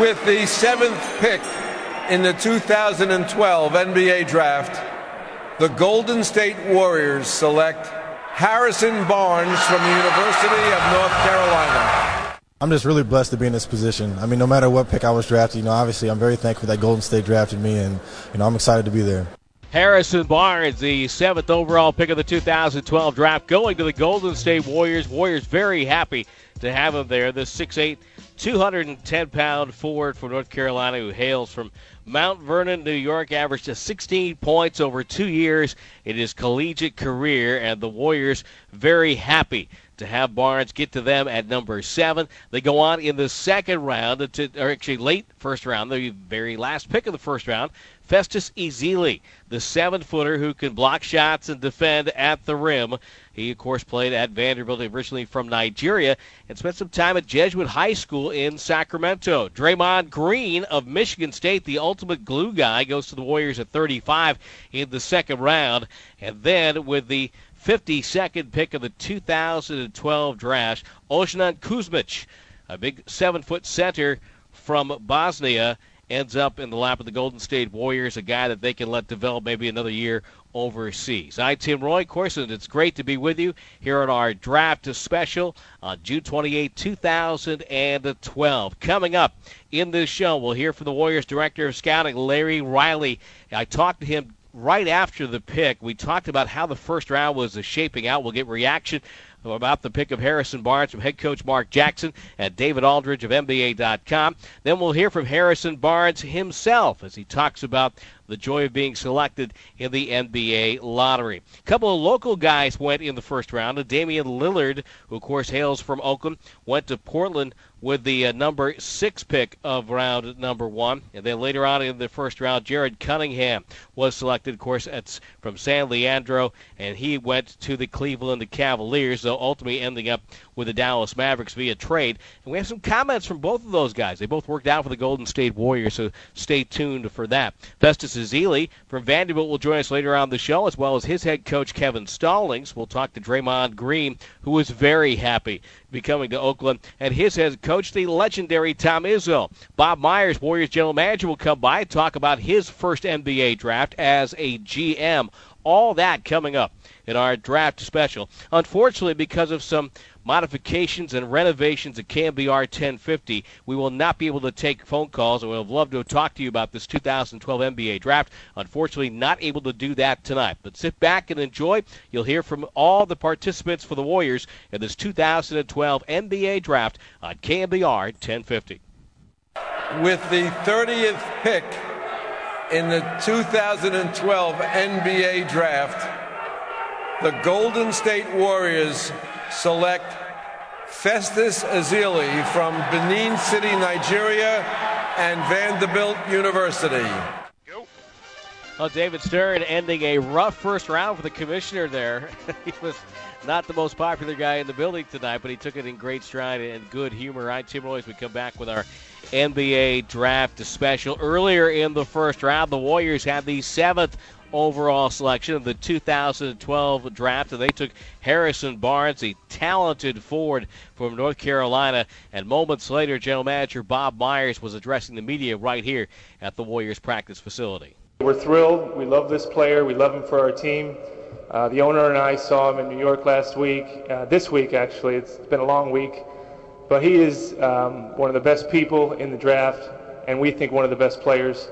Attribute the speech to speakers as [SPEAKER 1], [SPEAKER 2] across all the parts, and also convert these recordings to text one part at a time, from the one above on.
[SPEAKER 1] With the seventh pick in the 2012 NBA Draft, the Golden State Warriors select Harrison Barnes from the University of North Carolina.
[SPEAKER 2] I'm just really blessed to be in this position. I mean, no matter what pick I was drafted, you know, obviously I'm very thankful that Golden State drafted me, and you know, I'm excited to be there.
[SPEAKER 3] Harrison Barnes, the seventh overall pick of the 2012 draft, going to the Golden State Warriors. Warriors very happy to have him there. The 6'8", 210 pound forward from North Carolina who hails from Mount Vernon, New York, averaged just 16 points over two years in his collegiate career, and the Warriors very happy to have Barnes get to them at number seven. They go on in the second round, to, or actually late first round, the very last pick of the first round. Festus Ezeli, the seven footer who can block shots and defend at the rim. He, of course, played at Vanderbilt, originally from Nigeria, and spent some time at Jesuit High School in Sacramento. Draymond Green of Michigan State, the ultimate glue guy, goes to the Warriors at 35 in the second round. And then with the 52nd pick of the 2012 draft, Ognjen Kuzmic, a big seven foot center from Bosnia, ends up in the lap of the Golden State Warriors, a guy that they can let develop maybe another year overseas. I'm Tim Roye and it's great to be with you here on our draft special on June 28, 2012. Coming up in this show, we'll hear from the Warriors Director of Scouting, Larry Riley. I talked to him right after the pick. We talked about how the first round was shaping out. We'll get reaction about the pick of Harrison Barnes from head coach Mark Jackson and David Aldridge of NBA.com. Then we'll hear from Harrison Barnes himself as he talks about the joy of being selected in the NBA lottery. A couple of local guys went in the first round. Damian Lillard, who of course hails from Oakland, went to Portland with the uh, number six pick of round number one. And then later on in the first round, Jared Cunningham was selected, of course, from San Leandro, and he went to the Cleveland Cavaliers, though ultimately ending up with the Dallas Mavericks via trade. And we have some comments from both of those guys. They both worked out for the Golden State Warriors, so stay tuned for that. Festus Ezeli from Vanderbilt will join us later on the show, as well as his head coach, Kevin Stallings. We'll talk to Draymond Green, who is very happy be coming to Oakland, and his head coach, the legendary Tom Izzo. Bob Myers, Warriors general manager, will come by and talk about his first NBA draft as a GM. All that coming up in our draft special. Unfortunately, because of some modifications and renovations at KNBR 1050. We will not be able to take phone calls, and we would love to talk to you about this 2012 NBA draft. Unfortunately, not able to do that tonight. But sit back and enjoy. You'll hear from all the participants for the Warriors in this 2012 NBA draft on KNBR 1050.
[SPEAKER 1] With the 30th pick in the 2012 NBA draft, the Golden State Warriors select Festus Ezeli from Benin City, Nigeria, and Vanderbilt University.
[SPEAKER 3] Well, David Stern ending a rough first round for the commissioner there. he was not the most popular guy in the building tonight, but he took it in great stride and good humor. Right, Tim Roye, we come back with our NBA draft special. Earlier in the first round, the Warriors had the seventh overall selection of the 2012 draft. And they took Harrison Barnes, a talented forward from North Carolina. And moments later, general manager Bob Myers was addressing the media right here at the Warriors practice facility.
[SPEAKER 4] We're thrilled. We love this player. We love him for our team. Uh, the owner and I saw him in New York last week, uh, this week actually. It's been a long week. But he is um, one of the best people in the draft, and we think one of the best players.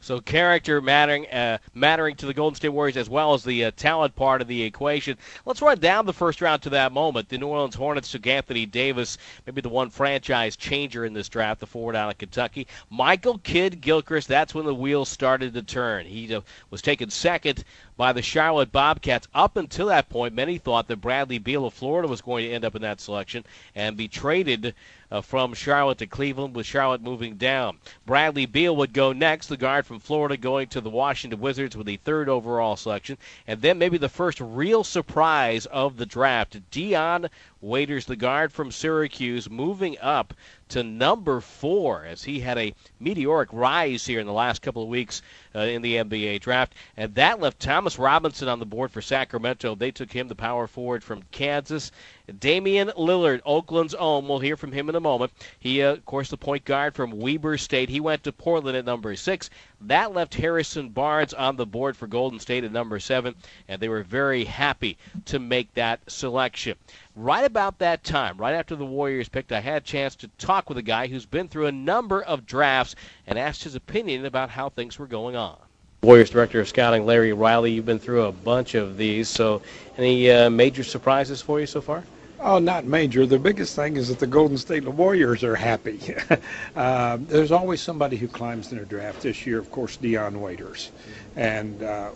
[SPEAKER 3] So character mattering, uh, mattering to the Golden State Warriors as well as the uh, talent part of the equation. Let's run down the first round to that moment. The New Orleans Hornets took Anthony Davis, maybe the one franchise changer in this draft, the forward out of Kentucky. Michael Kidd Gilchrist. That's when the wheels started to turn. He uh, was taken second by the Charlotte Bobcats. Up until that point, many thought that Bradley Beal of Florida was going to end up in that selection and be traded uh, from Charlotte to Cleveland, with Charlotte moving down. Bradley Beal would go next, the guard from Florida going to the Washington Wizards with the third overall selection. And then maybe the first real surprise of the draft, Dion Waiters, the guard from Syracuse, moving up to number four as he had a meteoric rise here in the last couple of weeks uh, in the NBA draft. And that left Thomas Robinson on the board for Sacramento. They took him, the power forward from Kansas. Damian Lillard, Oakland's own. We'll hear from him in a moment. He, uh, of course, the point guard from Weber State. He went to Portland at number six. That left Harrison Barnes on the board for Golden State at number seven, and they were very happy to make that selection. Right about that time, right after the Warriors picked, I had a chance to talk with a guy who's been through a number of drafts and asked his opinion about how things were going on. Warriors Director of Scouting Larry Riley, you've been through a bunch of these, so any uh, major surprises for you so far?
[SPEAKER 5] Oh, not major. The biggest thing is that the Golden State Warriors are happy. uh, there's always somebody who climbs in a draft. This year, of course, Dion Waiters, and uh,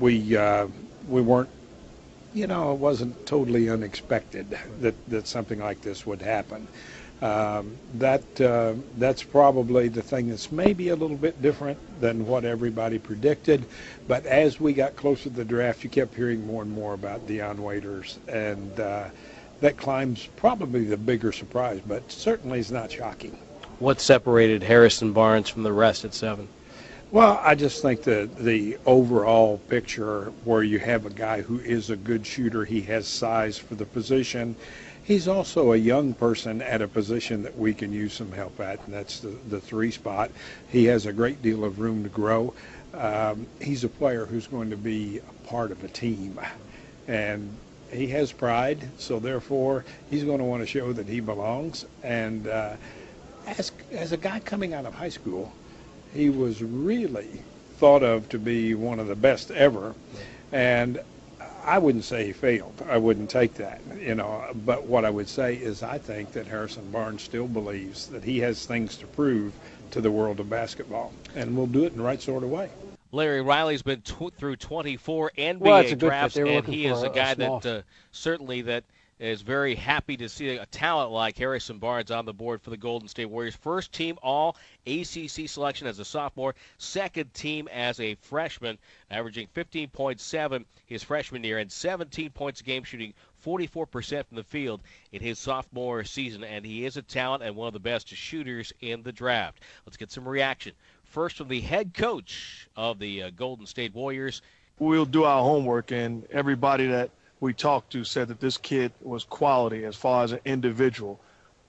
[SPEAKER 5] we uh, we weren't, you know, it wasn't totally unexpected that that something like this would happen. Um, that uh, that's probably the thing that's maybe a little bit different than what everybody predicted. But as we got closer to the draft, you kept hearing more and more about Dion Waiters and uh, that climb's probably the bigger surprise, but certainly is not shocking.
[SPEAKER 3] What separated Harrison Barnes from the rest at seven?
[SPEAKER 5] Well, I just think that the overall picture where you have a guy who is a good shooter, he has size for the position. He's also a young person at a position that we can use some help at, and that's the, the three spot. He has a great deal of room to grow. Um, he's a player who's going to be a part of a team. And he has pride, so therefore he's going to want to show that he belongs. And uh, as as a guy coming out of high school, he was really thought of to be one of the best ever, and I wouldn't say he failed. I wouldn't take that, you know. But what I would say is I think that Harrison Barnes still believes that he has things to prove to the world of basketball, and will do it in the right sort of way.
[SPEAKER 3] Larry Riley's been tw- through 24 NBA well, drafts, and he is a, a guy a that uh, certainly that is very happy to see a talent like Harrison Barnes on the board for the Golden State Warriors. First team All ACC selection as a sophomore, second team as a freshman, averaging 15.7 his freshman year and 17 points a game, shooting 44% from the field in his sophomore season. And he is a talent and one of the best shooters in the draft. Let's get some reaction First from the head coach of the uh, Golden State Warriors.
[SPEAKER 6] We'll do our homework, and everybody that we talked to said that this kid was quality as far as an individual.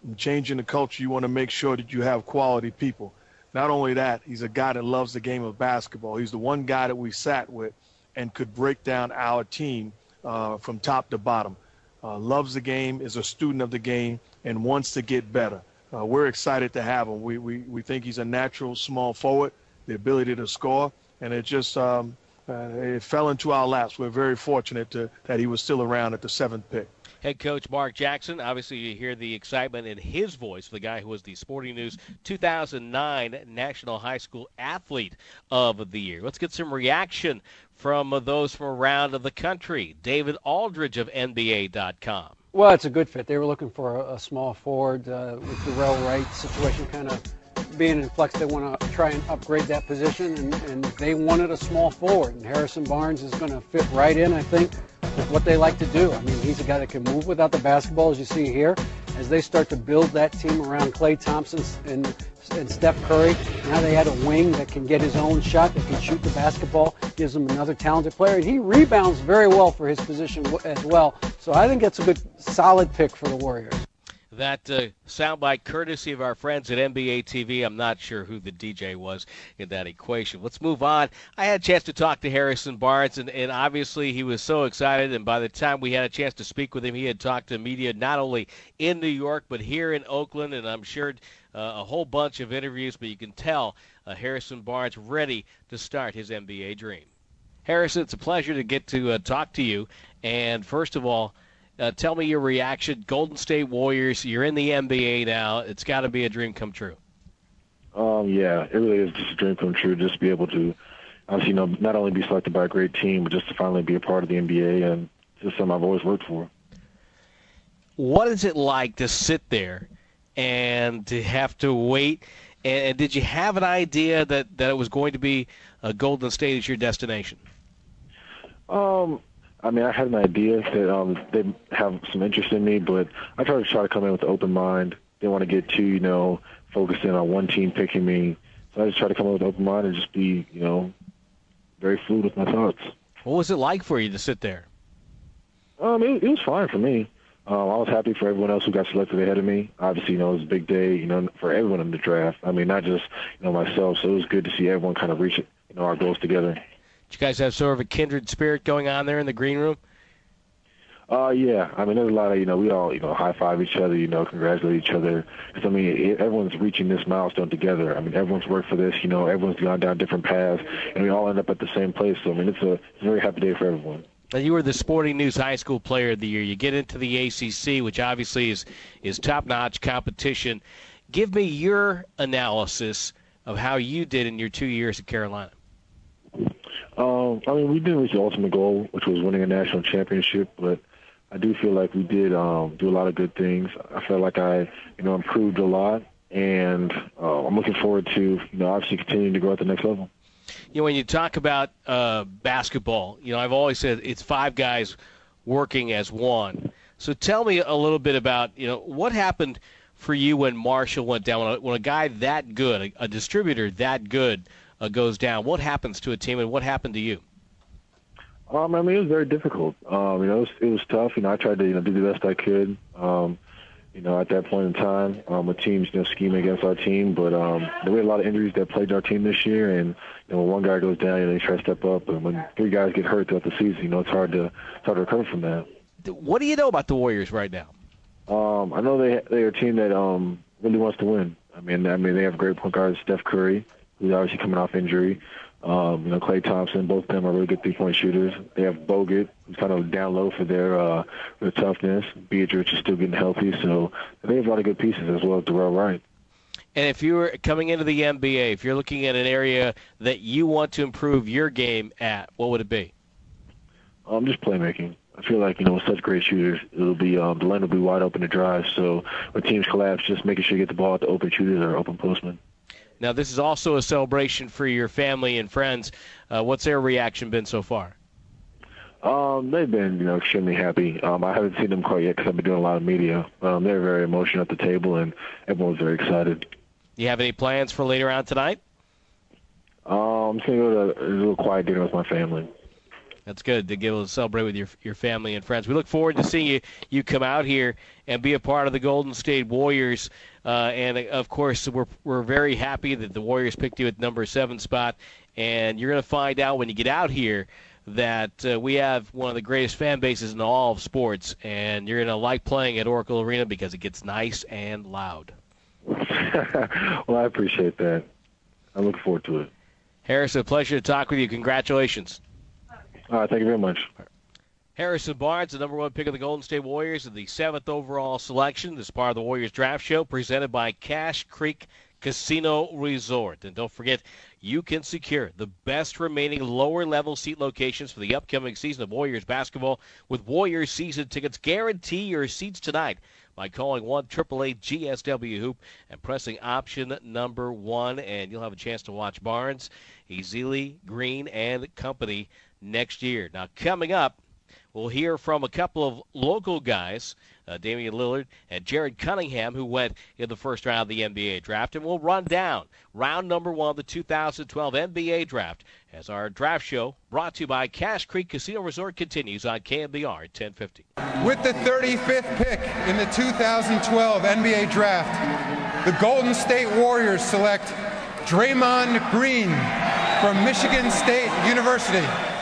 [SPEAKER 6] In changing the culture, you want to make sure that you have quality people. Not only that, he's a guy that loves the game of basketball. He's the one guy that we sat with and could break down our team uh, from top to bottom. Uh, loves the game, is a student of the game, and wants to get better uh, we're excited to have him. We, we, we think he's a natural small forward, the ability to score, and it just um, uh, it fell into our laps. We're very fortunate to, that he was still around at the seventh pick.
[SPEAKER 3] Head coach Mark Jackson. Obviously, you hear the excitement in his voice. The guy who was the Sporting News 2009 National High School Athlete of the Year. Let's get some reaction from those from around the country. David Aldridge of NBA.com.
[SPEAKER 7] Well, it's a good fit. They were looking for a, a small forward uh, with Dorell Wright situation kind of being in flex, They want to try and upgrade that position, and, and they wanted a small forward. And Harrison Barnes is going to fit right in, I think, with what they like to do. I mean, he's a guy that can move without the basketball, as you see here. As they start to build that team around Klay Thompson and, and Steph Curry, now they had a wing that can get his own shot, that can shoot the basketball, gives them another talented player. And he rebounds very well for his position as well. So I think that's a good, solid pick for the Warriors.
[SPEAKER 3] That uh, soundbite courtesy of our friends at NBA TV. I'm not sure who the DJ was in that equation. Let's move on. I had a chance to talk to Harrison Barnes, and, and obviously he was so excited. And by the time we had a chance to speak with him, he had talked to media not only in New York, but here in Oakland, and I'm sure uh, a whole bunch of interviews. But you can tell uh, Harrison Barnes ready to start his NBA dream. Harrison, it's a pleasure to get to uh, talk to you. And first of all, uh, tell me your reaction. Golden State Warriors, you're in the NBA now. It's got to be a dream come true.
[SPEAKER 8] Um, yeah, it really is just a dream come true. Just to be able to, obviously, you know, not only be selected by a great team, but just to finally be a part of the NBA and just something I've always worked for.
[SPEAKER 3] What is it like to sit there and to have to wait? And did you have an idea that, that it was going to be a uh, Golden State as your destination?
[SPEAKER 8] Um, I mean, I had an idea that um, they have some interest in me, but I tried to try to come in with an open mind. Didn't want to get too, you know, focused in on one team picking me. So I just tried to come in with an open mind and just be, you know, very fluid with my thoughts.
[SPEAKER 3] What was it like for you to sit there?
[SPEAKER 8] Um, it, it was fine for me. Um, I was happy for everyone else who got selected ahead of me. Obviously, you know, it was a big day, you know, for everyone in the draft. I mean, not just, you know, myself. So it was good to see everyone kind of reach, you know, our goals together.
[SPEAKER 3] You guys have sort of a kindred spirit going on there in the green room?
[SPEAKER 8] Uh, yeah. I mean, there's a lot of, you know, we all, you know, high five each other, you know, congratulate each other. Because, I mean, it, everyone's reaching this milestone together. I mean, everyone's worked for this, you know, everyone's gone down different paths, and we all end up at the same place. So, I mean, it's a, it's a very happy day for everyone.
[SPEAKER 3] And you were the Sporting News High School Player of the Year. You get into the ACC, which obviously is is top notch competition. Give me your analysis of how you did in your two years at Carolina.
[SPEAKER 8] Um, I mean, we didn't reach the ultimate goal, which was winning a national championship, but I do feel like we did um, do a lot of good things. I felt like I, you know, improved a lot, and uh, I'm looking forward to, you know, obviously continuing to grow at the next level
[SPEAKER 3] you know, when you talk about uh, basketball, you know, I've always said it's five guys working as one. So tell me a little bit about, you know, what happened for you when Marshall went down. When a, when a guy that good, a, a distributor that good, uh, goes down, what happens to a team, and what happened to you?
[SPEAKER 8] Um, I mean, it was very difficult. Um, you know, it was, it was tough. You know, I tried to you know do the best I could. Um, you know, at that point in time, um, with teams, you know, scheming against our team. But um, there were a lot of injuries that plagued our team this year, and you know, when one guy goes down, you know, they try to step up, and when three guys get hurt throughout the season, you know, it's hard to it's hard to recover from that.
[SPEAKER 3] What do you know about the Warriors right now?
[SPEAKER 8] Um, I know they they're a team that um really wants to win. I mean, I mean they have great point guards, Steph Curry, who's obviously coming off injury. Um, you know, Klay Thompson, both of them are really good three-point shooters. They have Bogut, who's kind of down low for their uh, their toughness. Biedrins is still getting healthy, so they have a lot of good pieces as well as Dorell Wright.
[SPEAKER 3] And if you were coming into the NBA, if you're looking at an area that you want to improve your game at, what would it be?
[SPEAKER 8] Um, just playmaking. I feel like you know with such great shooters, it'll be um, the lane will be wide open to drive. So when teams collapse, just making sure you get the ball at the open shooters or open postmen.
[SPEAKER 3] Now, this is also a celebration for your family and friends. Uh, what's their reaction been so far?
[SPEAKER 8] Um, they've been, you know, extremely happy. Um, I haven't seen them quite yet because I've been doing a lot of media. Um, they're very emotional at the table, and everyone's very excited.
[SPEAKER 3] You have any plans for later on tonight?
[SPEAKER 8] Um, I'm just gonna go to a little quiet dinner with my family.
[SPEAKER 3] That's good to be able to celebrate with your your family and friends. We look forward to seeing you you come out here and be a part of the Golden State Warriors. Uh, and of course, we're we're very happy that the Warriors picked you at number seven spot. And you're going to find out when you get out here that uh, we have one of the greatest fan bases in all of sports, and you're going to like playing at Oracle Arena because it gets nice and loud.
[SPEAKER 8] well, I appreciate that. I look forward to it.
[SPEAKER 3] Harris, a pleasure to talk with you. Congratulations.
[SPEAKER 8] All right, thank you very much.
[SPEAKER 3] Harrison Barnes, the number one pick of the Golden State Warriors, and the seventh overall selection. This part of the Warriors Draft Show, presented by Cache Creek Casino Resort. And don't forget, you can secure the best remaining lower level seat locations for the upcoming season of Warriors basketball with Warriors season tickets. Guarantee your seats tonight by calling 1 888 GSW Hoop and pressing option number one, and you'll have a chance to watch Barnes, Ezeli, Green, and company next year. Now, coming up, we'll hear from a couple of local guys, uh, Damian Lillard and Jared Cunningham, who went in the first round of the NBA draft. And we'll run down round number one of the 2012 NBA draft as our draft show brought to you by Cache Creek Casino Resort continues on KNBR at 1050.
[SPEAKER 9] With the 35th pick in the 2012 NBA draft, the Golden State Warriors select Draymond Green from Michigan State University.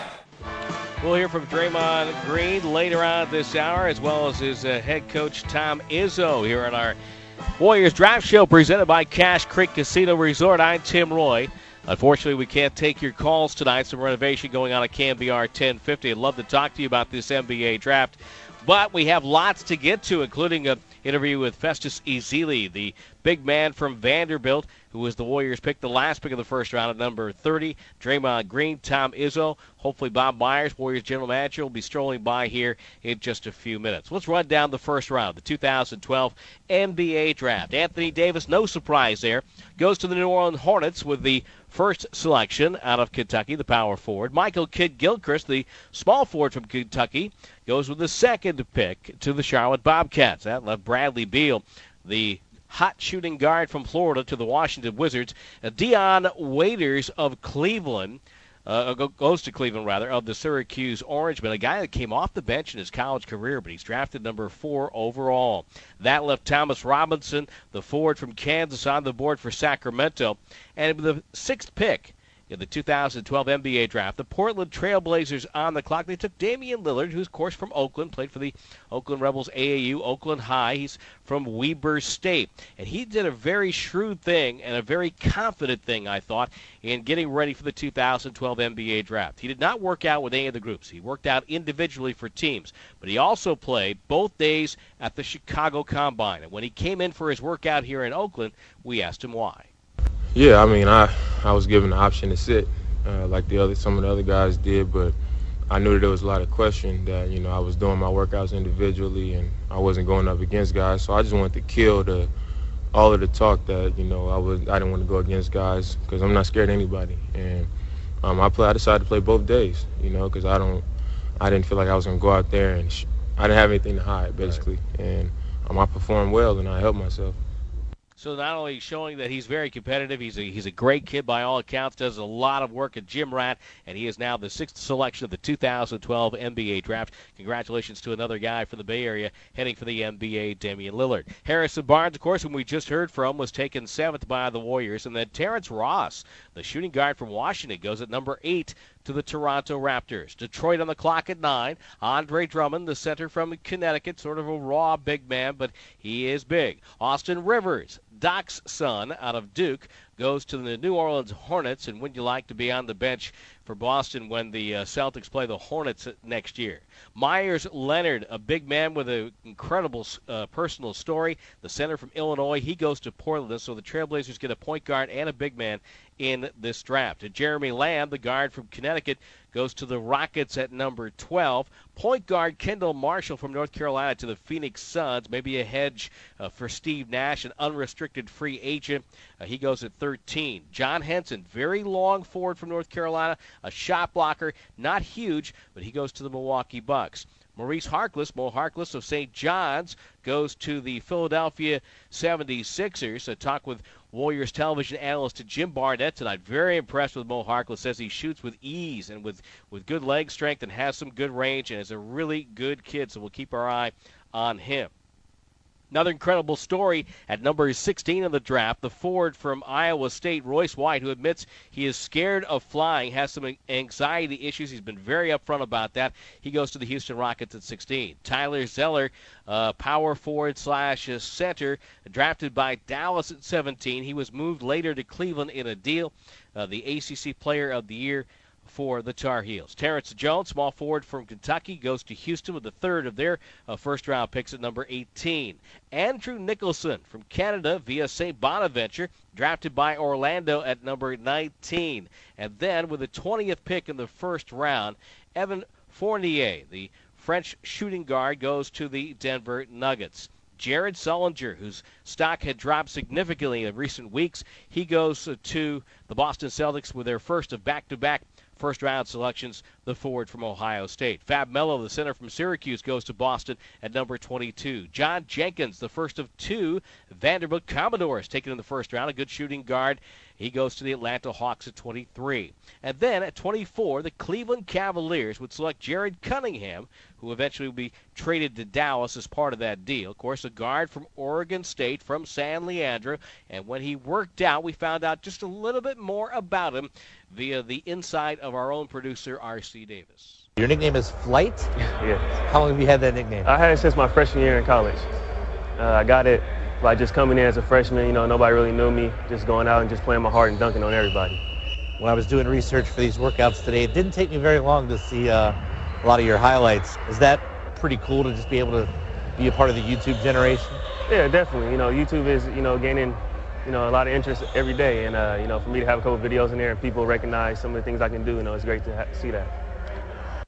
[SPEAKER 3] We'll hear from Draymond Green later on this hour, as well as his uh, head coach Tom Izzo here on our Warriors Draft Show presented by Cache Creek Casino Resort. I'm Tim Roye. Unfortunately, we can't take your calls tonight. Some renovation going on at KNBR 1050. I'd love to talk to you about this NBA draft, but we have lots to get to, including an interview with Festus Ezeli, the big man from Vanderbilt, who was the Warriors pick, the last pick of the first round at number 30. Draymond Green, Tom Izzo, hopefully Bob Myers, Warriors general manager, will be strolling by here in just a few minutes. Let's run down the first round, the 2012 NBA draft. Anthony Davis, no surprise there, goes to the New Orleans Hornets with the first selection out of Kentucky, the power forward. Michael Kidd Gilchrist, the small forward from Kentucky, goes with the second pick to the Charlotte Bobcats. That left Bradley Beal, the hot shooting guard from Florida to the Washington Wizards. Uh, Dion Waiters of Cleveland uh, goes to Cleveland rather, of the Syracuse Orangemen, a guy that came off the bench in his college career, but he's drafted number four overall. That left Thomas Robinson, the forward from Kansas, on the board for Sacramento. And the sixth pick, in the 2012 NBA draft. The Portland Trailblazers on the clock. They took Damian Lillard, who's, of course, from Oakland, played for the Oakland Rebels AAU, Oakland High. He's from Weber State. And he did a very shrewd thing and a very confident thing, I thought, in getting ready for the 2012 NBA draft. He did not work out with any of the groups, he worked out individually for teams. But he also played both days at the Chicago Combine. And when he came in for his workout here in Oakland, we asked him why.
[SPEAKER 10] Yeah, I mean, I I was given the option to sit, uh, like the other some of the other guys did, but I knew that there was a lot of question that you know I was doing my workouts individually and I wasn't going up against guys, so I just wanted to kill the all of the talk that you know I was I didn't want to go against guys because I'm not scared of anybody, and um, I play I decided to play both days, you know, because I don't I didn't feel like I was gonna go out there and sh- I didn't have anything to hide basically, right. and um, I performed well and I helped myself.
[SPEAKER 3] So not only showing that he's very competitive, he's a, he's a great kid by all accounts, does a lot of work at Gym Rat, and he is now the sixth selection of the 2012 NBA draft. Congratulations to another guy from the Bay Area heading for the NBA, Damian Lillard. Harrison Barnes, of course, whom we just heard from, was taken seventh by the Warriors, and then Terrence Ross, the shooting guard from Washington, goes at number eight to the Toronto Raptors. Detroit on the clock at nine. Andre Drummond, the center from Connecticut, sort of a raw big man, but he is big. Austin Rivers, Doc's son out of Duke, goes to the New Orleans Hornets. And would you like to be on the bench for Boston when the uh, Celtics play the Hornets next year? Meyers Leonard, a big man with an incredible uh, personal story, the center from Illinois, he goes to Portland. So the Trailblazers get a point guard and a big man in this draft. Jeremy Lamb, the guard from Connecticut, goes to the Rockets at number 12. Point guard Kendall Marshall from North Carolina to the Phoenix Suns. Maybe a hedge uh, for Steve Nash, an unrestricted free agent. Uh, he goes at 13. John Henson, very long forward from North Carolina, a shot blocker, not huge, but he goes to the Milwaukee Bucks. Maurice Harkless, Mo Harkless of St. John's, goes to the Philadelphia 76ers. A talk with Warriors television analyst Jim Barnett tonight. Very impressed with Mo Harkless. Says he shoots with ease and with, with good leg strength and has some good range and is a really good kid. So we'll keep our eye on him. Another incredible story at number 16 in the draft, the forward from Iowa State, Royce White, who admits he is scared of flying, has some anxiety issues. He's been very upfront about that. He goes to the Houston Rockets at 16. Tyler Zeller, uh, power forward slash center, drafted by Dallas at 17. He was moved later to Cleveland in a deal. Uh, the ACC Player of the Year for the Tar Heels. Terrence Jones, small forward from Kentucky, goes to Houston with the third of their uh, first round picks at number 18. Andrew Nicholson from Canada via St. Bonaventure, drafted by Orlando at number 19. And then with the 20th pick in the first round, Evan Fournier, the French shooting guard, goes to the Denver Nuggets. Jared Sullinger, whose stock had dropped significantly in recent weeks, he goes to the Boston Celtics with their first of back to back first round selections, the forward from Ohio State. Fab Melo, the center from Syracuse, goes to Boston at number 22. John Jenkins, the first of two Vanderbilt Commodores, taken in the first round, a good shooting guard. He goes to the Atlanta Hawks at 23. And then at 24, the Cleveland Cavaliers would select Jared Cunningham, who eventually would be traded to Dallas as part of that deal. Of course, a guard from Oregon State, from San Leandro. And when he worked out, we found out just a little bit more about him via the insight of our own producer, R.C. Davis.
[SPEAKER 11] Your nickname is Flight?
[SPEAKER 12] yes.
[SPEAKER 11] How long have you had that nickname?
[SPEAKER 12] I had it since my freshman year in college. Uh, I got it by just coming in as a freshman. You know, nobody really knew me, just going out and just playing my heart and dunking on everybody.
[SPEAKER 11] When I was doing research for these workouts today, it didn't take me very long to see uh, a lot of your highlights. Is that pretty cool to just be able to be a part of the YouTube generation?
[SPEAKER 12] Yeah, definitely. You know, YouTube is, you know, gaining, you know, a lot of interest every day. And, uh, you know, for me to have a couple videos in there and people recognize some of the things I can do, you know, it's great to ha- see that.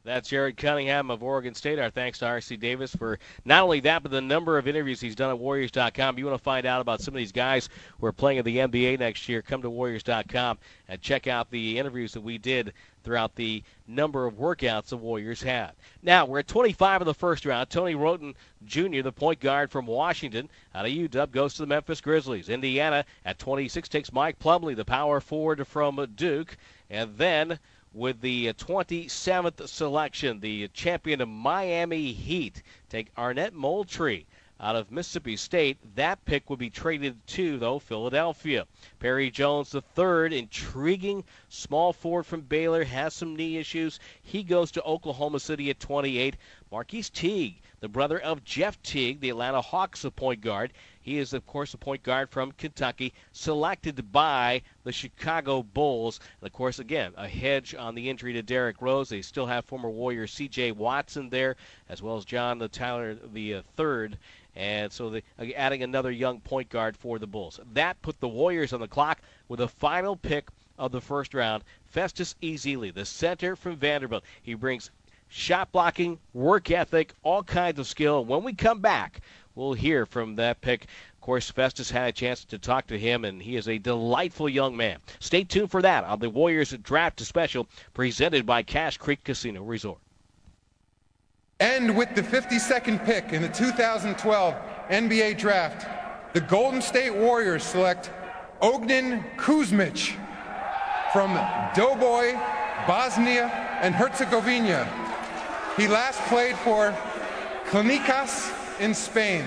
[SPEAKER 3] That's Jared Cunningham of Oregon State. Our thanks to R.C. Davis for not only that, but the number of interviews he's done at Warriors.com. If you want to find out about some of these guys who are playing in the NBA next year, come to Warriors.com and check out the interviews that we did throughout the number of workouts the Warriors had. Now, we're at 25 of the first round. Tony Wroten Jr., the point guard from Washington, out of UW, goes to the Memphis Grizzlies. Indiana at 26 takes Mike Plumlee, the power forward from Duke. And then with the uh, 27th selection. The champion of Miami Heat take Arnett Moultrie out of Mississippi State. That pick would be traded to, though, Philadelphia. Perry Jones, the third, intriguing small forward from Baylor, has some knee issues. He goes to Oklahoma City at 28. Marquis Teague, the brother of Jeff Teague, the Atlanta Hawks point guard. He is, of course, a point guard from Kentucky, selected by the Chicago Bulls. And, of course, again, a hedge on the injury to Derrick Rose. They still have former Warrior C.J. Watson there, as well as John the Tyler the uh, third. And so they uh, adding another young point guard for the Bulls. That put the Warriors on the clock with a final pick of the first round. Festus Ezeli, the center from Vanderbilt. He brings shot blocking, work ethic, all kinds of skill. When we come back, we'll hear from that pick. Of course, Festus had a chance to talk to him, and he is a delightful young man. Stay tuned for that on the Warriors Draft Special presented by Cache Creek Casino Resort.
[SPEAKER 9] And with the 52nd pick in the 2012 NBA Draft, the Golden State Warriors select Ognjen Kuzmic from Doboj, Bosnia and Herzegovina. He last played for Clinicas in Spain.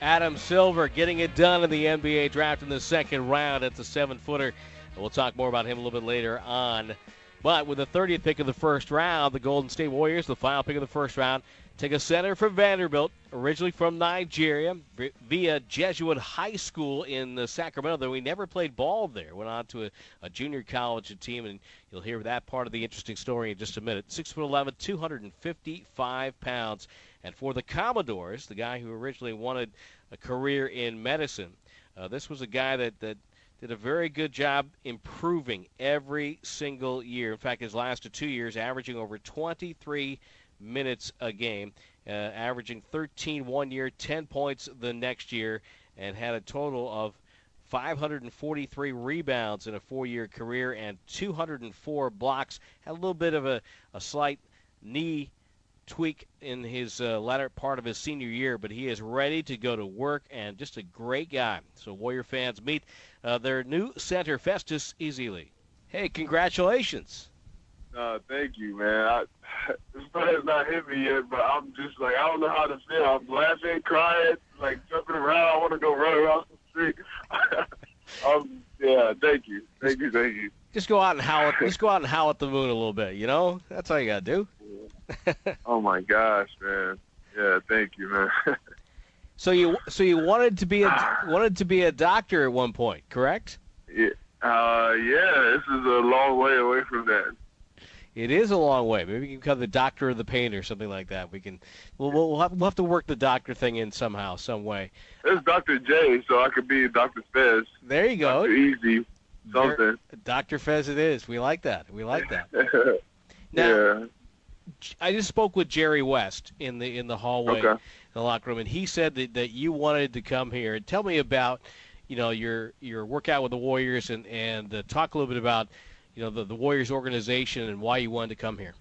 [SPEAKER 3] Adam Silver getting it done in the NBA draft in the second round at the seven footer. We'll talk more about him a little bit later on. But with the 30th pick of the first round, the Golden State Warriors, the final pick of the first round, take a center from Vanderbilt, originally from Nigeria, via Jesuit High School in uh, Sacramento, though he never played ball there. Went on to a, a, junior college team, and you'll hear that part of the interesting story in just a minute. 6'11, 255 pounds. And for the Commodores, the guy who originally wanted a career in medicine, uh, this was a guy that, that did a very good job improving every single year. In fact, his last two years, averaging over 23 minutes a game, uh, averaging 13 one year, 10 points the next year, and had a total of 543 rebounds in a four year career and 204 blocks. Had a little bit of a, a slight knee tweak in his uh, latter part of his senior year, but he is ready to go to work and just a great guy. So Warrior fans meet uh, their new center, Festus Ezeli. Hey, congratulations!
[SPEAKER 13] Uh, thank you, man. I, this play's not hit me yet, but I'm just like I don't know how to feel. I'm laughing, crying, like jumping around. I want to go run around the street. um, yeah, thank you, thank you, thank you.
[SPEAKER 3] Just go out and howl. At, just go out and howl at the moon a little bit. You know, that's all you gotta do.
[SPEAKER 13] oh my gosh, man. Yeah, thank you, man.
[SPEAKER 3] so you so you wanted to be a wanted to be a doctor at one point, correct?
[SPEAKER 13] Yeah. Uh, yeah. This is a long way away from that.
[SPEAKER 3] It is a long way. Maybe you can become the doctor of the pain or something like that. We can. We'll we'll have, we'll have to work the doctor thing in somehow, some way.
[SPEAKER 13] It's Doctor J, so I could be Doctor Fez.
[SPEAKER 3] There you go.
[SPEAKER 13] Dr. Easy. Something.
[SPEAKER 3] Doctor Fez, it is. We like that. We like that. now,
[SPEAKER 13] yeah.
[SPEAKER 3] I just spoke with Jerry West in the in the hallway,
[SPEAKER 13] okay.
[SPEAKER 3] in the locker room, and he said that, that you wanted to come here. And tell me about, you know, your your workout with the Warriors, and and uh, talk a little bit about, you know, the the Warriors organization and why you wanted to come here.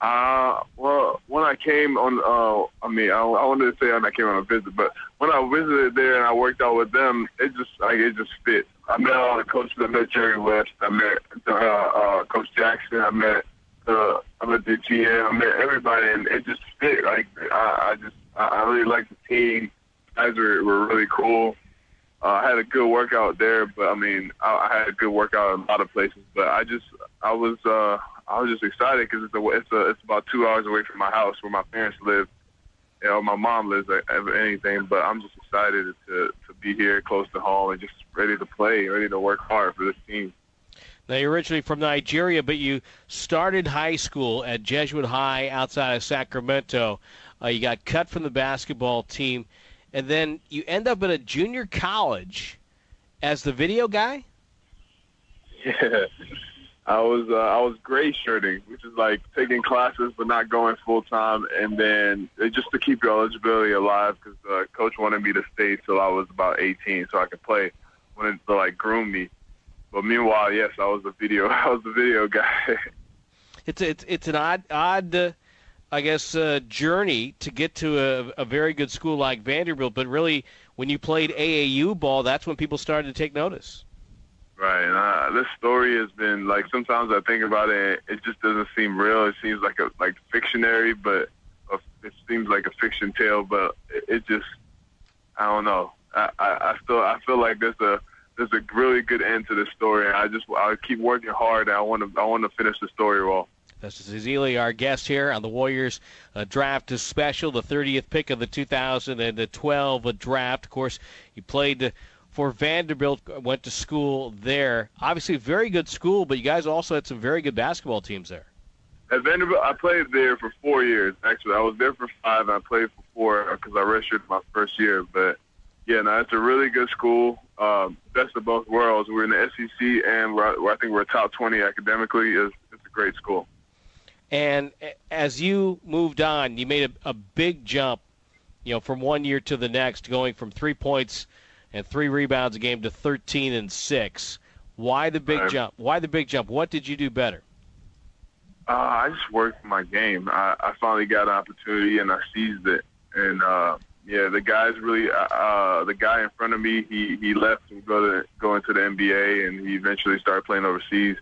[SPEAKER 13] Uh, well, when I came on, uh, I mean, I, I wanted to say when I came on a visit, but when I visited there and I worked out with them, it just like it just fit. I met all the coaches. I met Jerry West. I met uh, uh, Coach Jackson. I met uh, I met the GM. I met everybody, and it just fit. Like I, I just I really liked the team. Guys were were really cool. Uh, I had a good workout there, but I mean, I, I had a good workout in a lot of places. But I just, I was, uh, I was just excited because it's a, it's a, it's about two hours away from my house where my parents live. You know, my mom lives like anything, but I'm just excited to to be here close to home and just ready to play, ready to work hard for this team.
[SPEAKER 3] Now, you're originally from Nigeria, but you started high school at Jesuit High outside of Sacramento. Uh, you got cut from the basketball team, and then you end up at a junior college as the video guy.
[SPEAKER 13] Yeah, I was uh, I was gray shirting, which is like taking classes but not going full time, and then just to keep your eligibility alive because uh, coach wanted me to stay till I was about 18 so I could play. Wanted to like groom me, but meanwhile, yes, I was the video I was the video guy.
[SPEAKER 3] It's it's it's an odd odd. Uh, I guess uh, journey to get to a, a very good school like Vanderbilt, but really, when you played AAU ball, that's when people started to take notice.
[SPEAKER 13] Right. And uh, this story has been like sometimes I think about it, it just doesn't seem real. It seems like a like fictionary, but uh, it seems like a fiction tale. But it, it just I don't know. I, I I still I feel like there's a there's a really good end to this story. I just I keep working hard. And I want to I want to finish the story well.
[SPEAKER 3] Festus Ezeli, our guest here on the Warriors uh, draft is special, the 30th pick of the 2012 draft. Of course, he played for Vanderbilt, went to school there. Obviously, very good school, but you guys also had some very good basketball teams there.
[SPEAKER 13] At Vanderbilt, I played there for four years. Actually, I was there for five, and I played for four because I redshirted my first year. But yeah, no, it's a really good school. Um, best of both worlds. We're in the SEC, and we're, I think we're top 20 academically. It's, it's a great school.
[SPEAKER 3] And as you moved on, you made a, a big jump, you know, from one year to the next, going from three points and three rebounds a game to 13 and six. Why the big jump? Why the big jump? What did you do better?
[SPEAKER 13] Uh, I just worked my game. I, I finally got an opportunity and I seized it. And uh, yeah, the guys really. Uh, uh the guy in front of me, he he left to go to go into the NBA, and he eventually started playing overseas.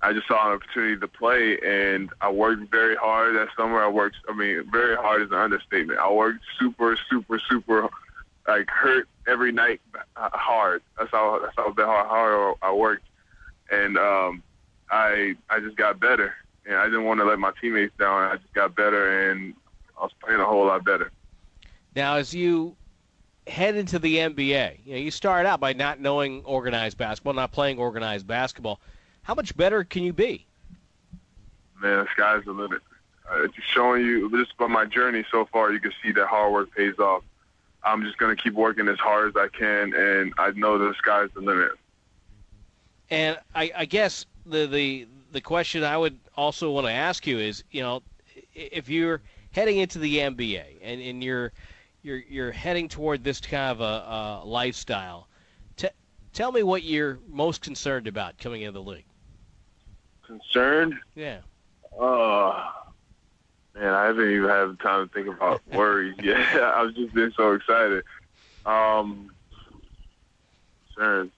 [SPEAKER 13] I just saw an opportunity to play, and I worked very hard that summer. I worked, I mean, very hard is an understatement. I worked super, super, super, like hurt every night uh, hard. That's how that's how hard, hard I worked, and um, I I just got better, and I didn't want to let my teammates down. I just got better, and I was playing a whole lot better.
[SPEAKER 3] Now, as you head into the NBA, you know, you start out by not knowing organized basketball, not playing organized basketball how much better can you be?
[SPEAKER 13] Man, the sky's the limit. Uh, it's showing you just by my journey so far. You can see that hard work pays off. I'm just going to keep working as hard as I can, and I know the sky's the limit.
[SPEAKER 3] And I, I guess the, the the question I would also want to ask you is, you know, if you're heading into the NBA and, and you're you're you're heading toward this kind of a, a lifestyle, t- tell me what you're most concerned about coming into the league
[SPEAKER 13] concerned?
[SPEAKER 3] Yeah.
[SPEAKER 13] Uh, man, I haven't even had time to think about worries yet. I was just been so excited. Um, concerned.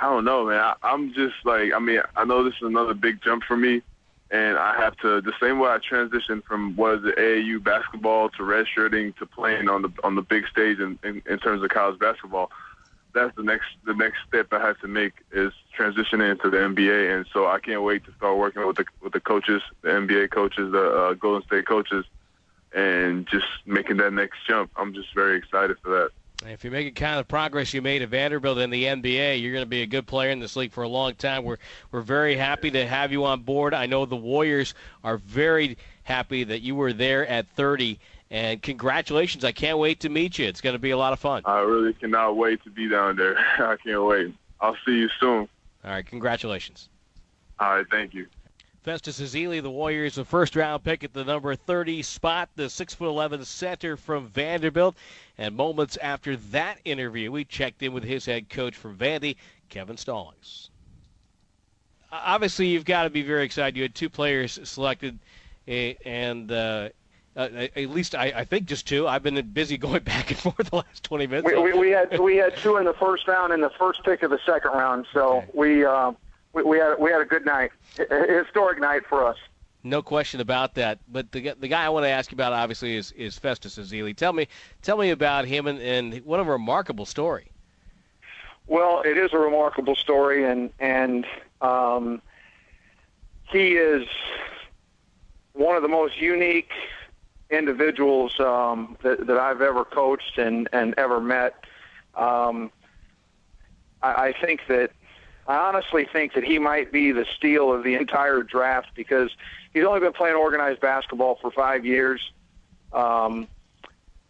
[SPEAKER 13] I don't know, man. I, I'm just like, I mean, I know this is another big jump for me, and I have to the same way I transitioned from was it AAU basketball to redshirting to playing on the on the big stage in, in, in terms of college basketball that's the next the next step I have to make is transitioning into the NBA, and so I can't wait to start working with the with the coaches, the NBA coaches, the uh, Golden State coaches, and just making that next jump. I'm just very excited for that.
[SPEAKER 3] If you make a kind of progress you made at Vanderbilt in the NBA, you're going to be a good player in this league for a long time. We're we're very happy to have you on board. I know the Warriors are very happy that you were there at 30 and congratulations. I can't wait to meet you. It's going to be a lot of fun.
[SPEAKER 13] I really cannot wait to be down there. I can't wait. I'll see you soon.
[SPEAKER 3] All right. Congratulations.
[SPEAKER 13] All right. Thank you.
[SPEAKER 3] Festus Ezeli, the Warriors, first round pick at the number 30 spot, the 6'11 center from Vanderbilt. And moments after that interview, we checked in with his head coach from Vandy, Kevin Stallings. Obviously, you've got to be very excited. You had two players selected, eh, and uh, uh, at least I, I think just two. I've been busy going back and forth the last 20 minutes.
[SPEAKER 14] We, we, we had we had two in the first round and the first pick of the second round. So okay. we, uh, we we had we had a good night, a historic night for us.
[SPEAKER 3] No question about that. But the the guy I want to ask you about obviously is is Festus Ezeli. Tell me tell me about him and, and what a remarkable story.
[SPEAKER 14] Well, it is a remarkable story, and and um, he is one of the most unique individuals um, that, that I've ever coached and, and ever met. Um, I, I think that I honestly think that he might be the steal of the entire draft because he's only been playing organized basketball for five years, um,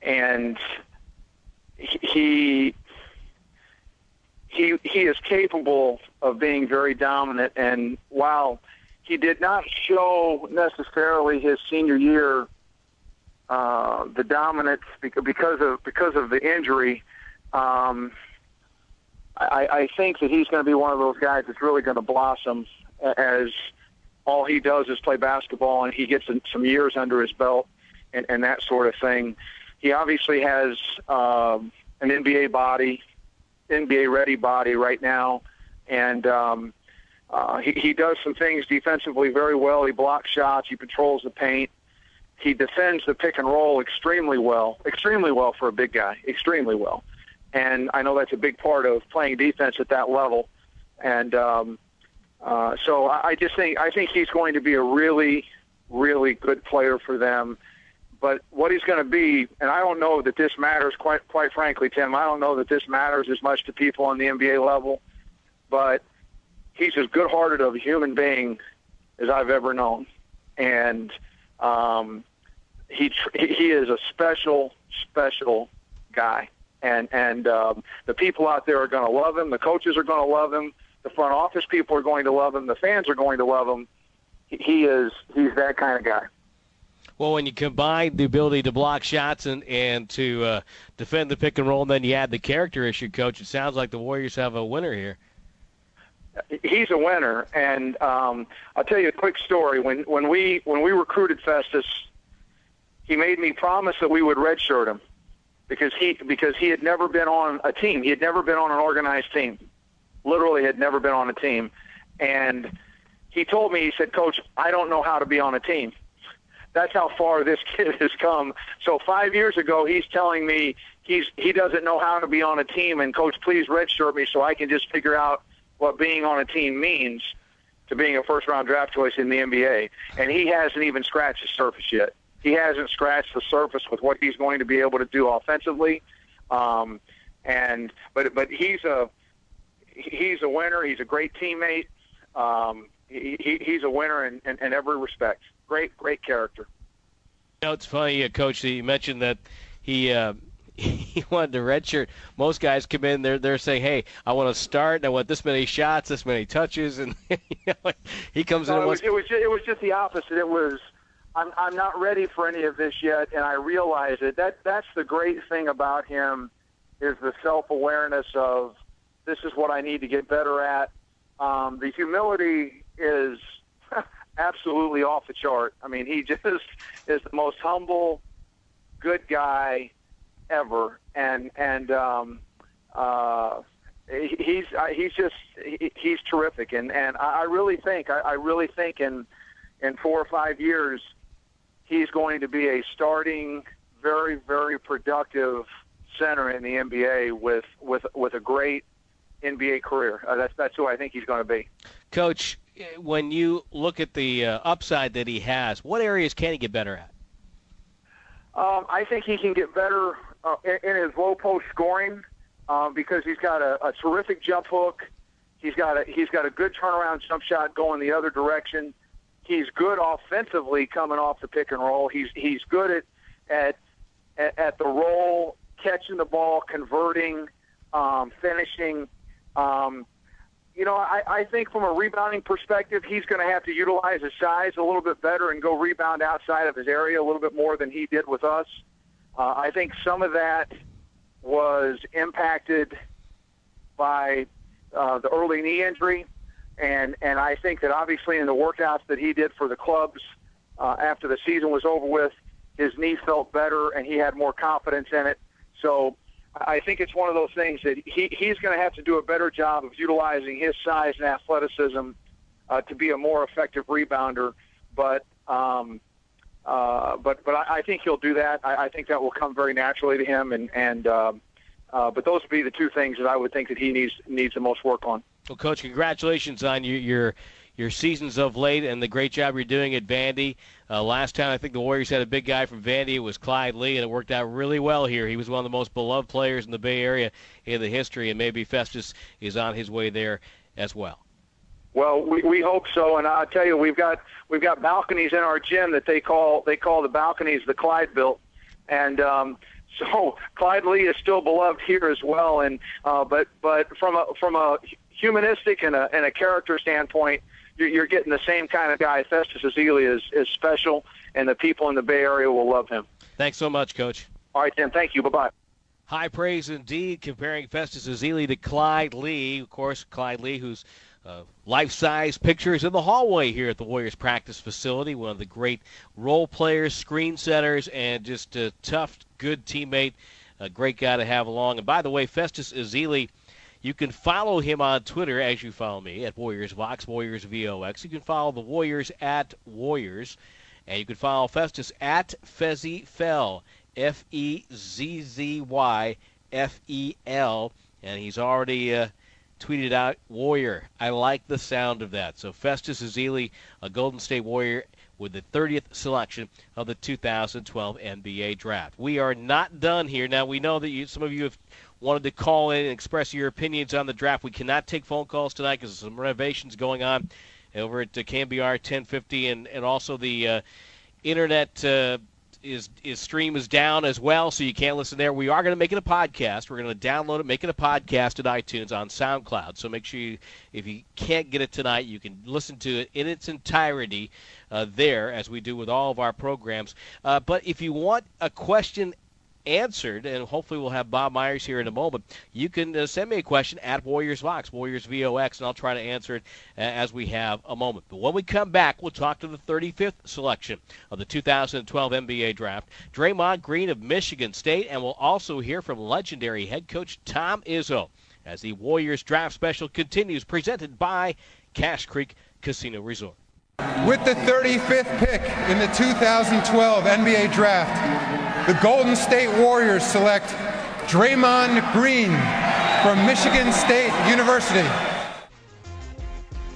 [SPEAKER 14] and he he he is capable of being very dominant. And while he did not show necessarily his senior year uh, the dominance because of because of the injury. Um, I, I think that he's going to be one of those guys that's really going to blossom as all he does is play basketball and he gets some years under his belt and, and that sort of thing. He obviously has um, an NBA body, NBA ready body right now, and um, uh, he, he does some things defensively very well. He blocks shots. He patrols the paint. He defends the pick and roll extremely well, extremely well for a big guy, extremely well. And I know that's a big part of playing defense at that level. And um, uh, so I, I just think I think he's going to be a really, really good player for them. But what he's going to be, and I don't know that this matters. Quite quite frankly, Tim, I don't know that this matters as much to people on the NBA level. But he's as good-hearted of a human being as I've ever known, and um, he he is a special special guy, and and um, the people out there are going to love him. The coaches are going to love him. The front office people are going to love him. The fans are going to love him. He is he's that kind of guy.
[SPEAKER 3] Well, when you combine the ability to block shots and and to uh, defend the pick and roll, and then you add the character issue, coach, it sounds like the Warriors have a winner here
[SPEAKER 14] he's a winner. And um, I'll tell you a quick story. When when we when we recruited Festus, he made me promise that we would redshirt him because he because he had never been on a team. He had never been on an organized team. Literally, had never been on a team. And he told me, he said, Coach, I don't know how to be on a team. That's how far this kid has come. So five years ago, he's telling me he's he doesn't know how to be on a team, and Coach, please redshirt me so I can just figure out what being on a team means to being a first round draft choice in the NBA. And he hasn't even scratched the surface yet. He hasn't scratched the surface with what he's going to be able to do offensively. Um, and but but he's a he's a winner. He's a great teammate. Um, he, he, he's a winner in, in, in every respect. Great great character.
[SPEAKER 3] You know, it's funny, uh, Coach. That you mentioned that he uh, he wanted the redshirt. Most guys come in, they're they're saying, "Hey, I want to start, and I want this many shots, this many touches," and you know, he comes
[SPEAKER 14] no,
[SPEAKER 3] in.
[SPEAKER 14] It
[SPEAKER 3] was,
[SPEAKER 14] was, it was just, it was just the opposite. It was, I'm I'm not ready for any of this yet, and I realize it. That that's the great thing about him, is the self awareness of this is what I need to get better at. Um, the humility is absolutely off the chart. I mean, he just is the most humble, good guy ever, and and um, uh, he's uh, he's just he's terrific, and and I really think I, I really think in in four or five years he's going to be a starting, very very productive center in the NBA with with with a great NBA career. Uh, that's that's who I think he's going to be.
[SPEAKER 3] Coach, when you look at the uh, upside that he has, what areas can he get better at?
[SPEAKER 14] Um, I think he can get better uh, in, in his low post scoring um, because he's got a, a terrific jump hook. He's got a he's got a good turnaround jump shot going the other direction. He's good offensively coming off the pick and roll. He's he's good at at at, the roll, catching the ball, converting, um, finishing. Um, you know, I, I think from a rebounding perspective, he's going to have to utilize his size a little bit better and go rebound outside of his area a little bit more than he did with us. Uh, I think some of that was impacted by uh, the early knee injury, and and I think that obviously in the workouts that he did for the clubs uh, after the season was over with, his knee felt better and he had more confidence in it. So I think it's one of those things that he he's going to have to do a better job of utilizing his size and athleticism uh, to be a more effective rebounder. But um, uh, but but I, I think he'll do that. I, I think that will come very naturally to him. And and um, uh, but those would be the two things that I would think that he needs needs the most work on.
[SPEAKER 3] Well, coach, congratulations on your your your seasons of late and the great job you're doing at Vandy. Uh, last time I think the Warriors had a big guy from Vandy. It was Clyde Lee, and it worked out really well here. He was one of the most beloved players in the Bay Area in the history, and maybe Festus is on his way there as well.
[SPEAKER 14] Well, we, we hope so, and I'll tell you, we've got we've got balconies in our gym that they call they call the balconies the Clyde built, and um, so Clyde Lee is still beloved here as well. And uh, but but from a from a humanistic and a and a character standpoint, you're, you're getting the same kind of guy. Festus Ezeli is is special, and the people in the Bay Area will love him.
[SPEAKER 3] Thanks so much, Coach.
[SPEAKER 14] All right, Tim. Thank you. Bye bye.
[SPEAKER 3] High praise indeed, comparing Festus Ezeli to Clyde Lee. Of course, Clyde Lee, who's uh, life-size pictures in the hallway here at the Warriors practice facility. One of the great role players, screen setters, and just a tough, good teammate. A great guy to have along. And by the way, Festus Ezeli, You can follow him on Twitter as you follow me at Warriors Vox, Warriors VOX. You can follow the Warriors at Warriors. And you can follow Festus at Fezzy Fel, F E Z Z Y F E L. And he's already uh, tweeted out Warrior. I like the sound of that. So Festus Ezeli, a Golden State Warrior, with the 30th selection of the 2012 NBA Draft. We are not done here. Now we know that you, some of you have wanted to call in and express your opinions on the draft. We cannot take phone calls tonight because some renovations going on over at uh, KNBR 1050 and and also the uh, internet. Uh, is is stream is down as well, so you can't listen there. We are going to make it a podcast. We're going to download it, make it a podcast at iTunes on SoundCloud. So make sure you, if you can't get it tonight, you can listen to it in its entirety uh, there, as we do with all of our programs. Uh, but if you want a question answered, and hopefully we'll have Bob Myers here in a moment, you can uh, send me a question at Warriors Vox, Warriors VOX, and I'll try to answer it uh, as we have a moment. But when we come back, we'll talk to the 35th selection of the 2012 NBA Draft, Draymond Green of Michigan State, and we'll also hear from legendary head coach Tom Izzo as the Warriors Draft Special continues, presented by Cache Creek Casino Resort.
[SPEAKER 9] With the 35th pick in the 2012 NBA Draft, the Golden State Warriors select Draymond Green from Michigan State University.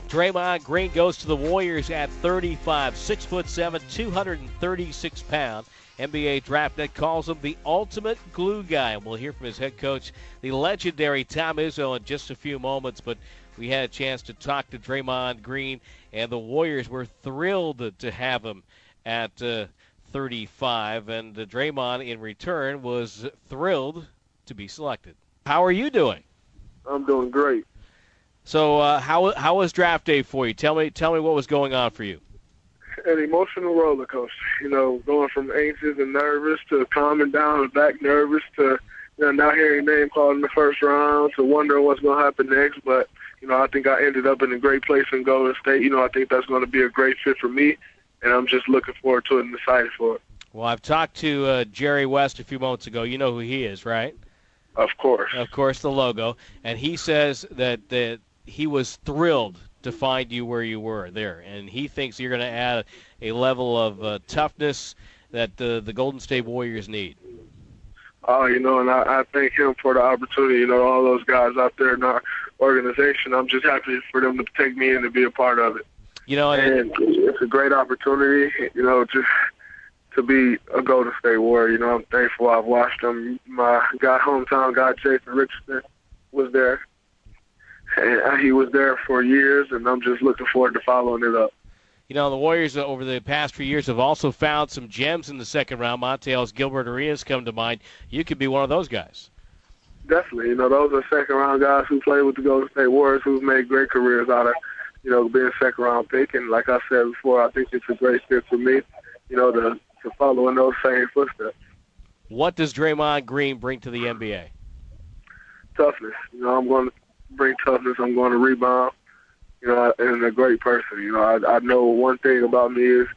[SPEAKER 3] Draymond Green goes to the Warriors at 35, six foot seven, 236 pounds. NBA Draft Net calls him the ultimate glue guy. We'll hear from his head coach, the legendary Tom Izzo, in just a few moments. But we had a chance to talk to Draymond Green, and the Warriors were thrilled to have him at uh, 35. And uh, Draymond, in return, was thrilled to be selected. How are you doing?
[SPEAKER 15] I'm doing great.
[SPEAKER 3] So, uh, how how was draft day for you? Tell me tell me what was going on for you.
[SPEAKER 15] An emotional roller coaster. You know, going from anxious and nervous to calming down and back nervous to you know now hearing your name called in the first round to wondering what's going to happen next. But you know, I think I ended up in a great place in Golden State. You know, I think that's going to be a great fit for me, and I'm just looking forward to it and excited for it.
[SPEAKER 3] Well, I've talked to uh, Jerry West a few moments ago. You know who he is, right?
[SPEAKER 15] Of course.
[SPEAKER 3] Of course, the logo. And he says that, that he was thrilled to find you where you were there. And he thinks you're going to add a level of uh, toughness that the, the Golden State Warriors need.
[SPEAKER 15] Oh, you know, and I, I thank him for the opportunity. You know, all those guys out there in our organization. I'm just happy for them to take me in to be a part of it.
[SPEAKER 3] You know,
[SPEAKER 15] and it's a great opportunity. You know, just to be a Golden State Warrior. You know, I'm thankful I've watched them. My guy, hometown guy, Jason Richardson, was there. And he was there for years, and I'm just looking forward to following it up.
[SPEAKER 3] You know, the Warriors uh, over the past few years have also found some gems in the second round. Monta Gilbert Arenas come to mind. You could be one of those guys.
[SPEAKER 15] Definitely. You know, those are second round guys who played with the Golden State Warriors who've made great careers out of, you know, being second round pick. And like I said before, I think it's a great fit for me, you know, to, to follow in those same footsteps.
[SPEAKER 3] What does Draymond Green bring to the NBA?
[SPEAKER 15] Toughness. You know, I'm going to bring toughness. I'm going to rebound. You know, and a great person. You know, I, I know one thing about me is,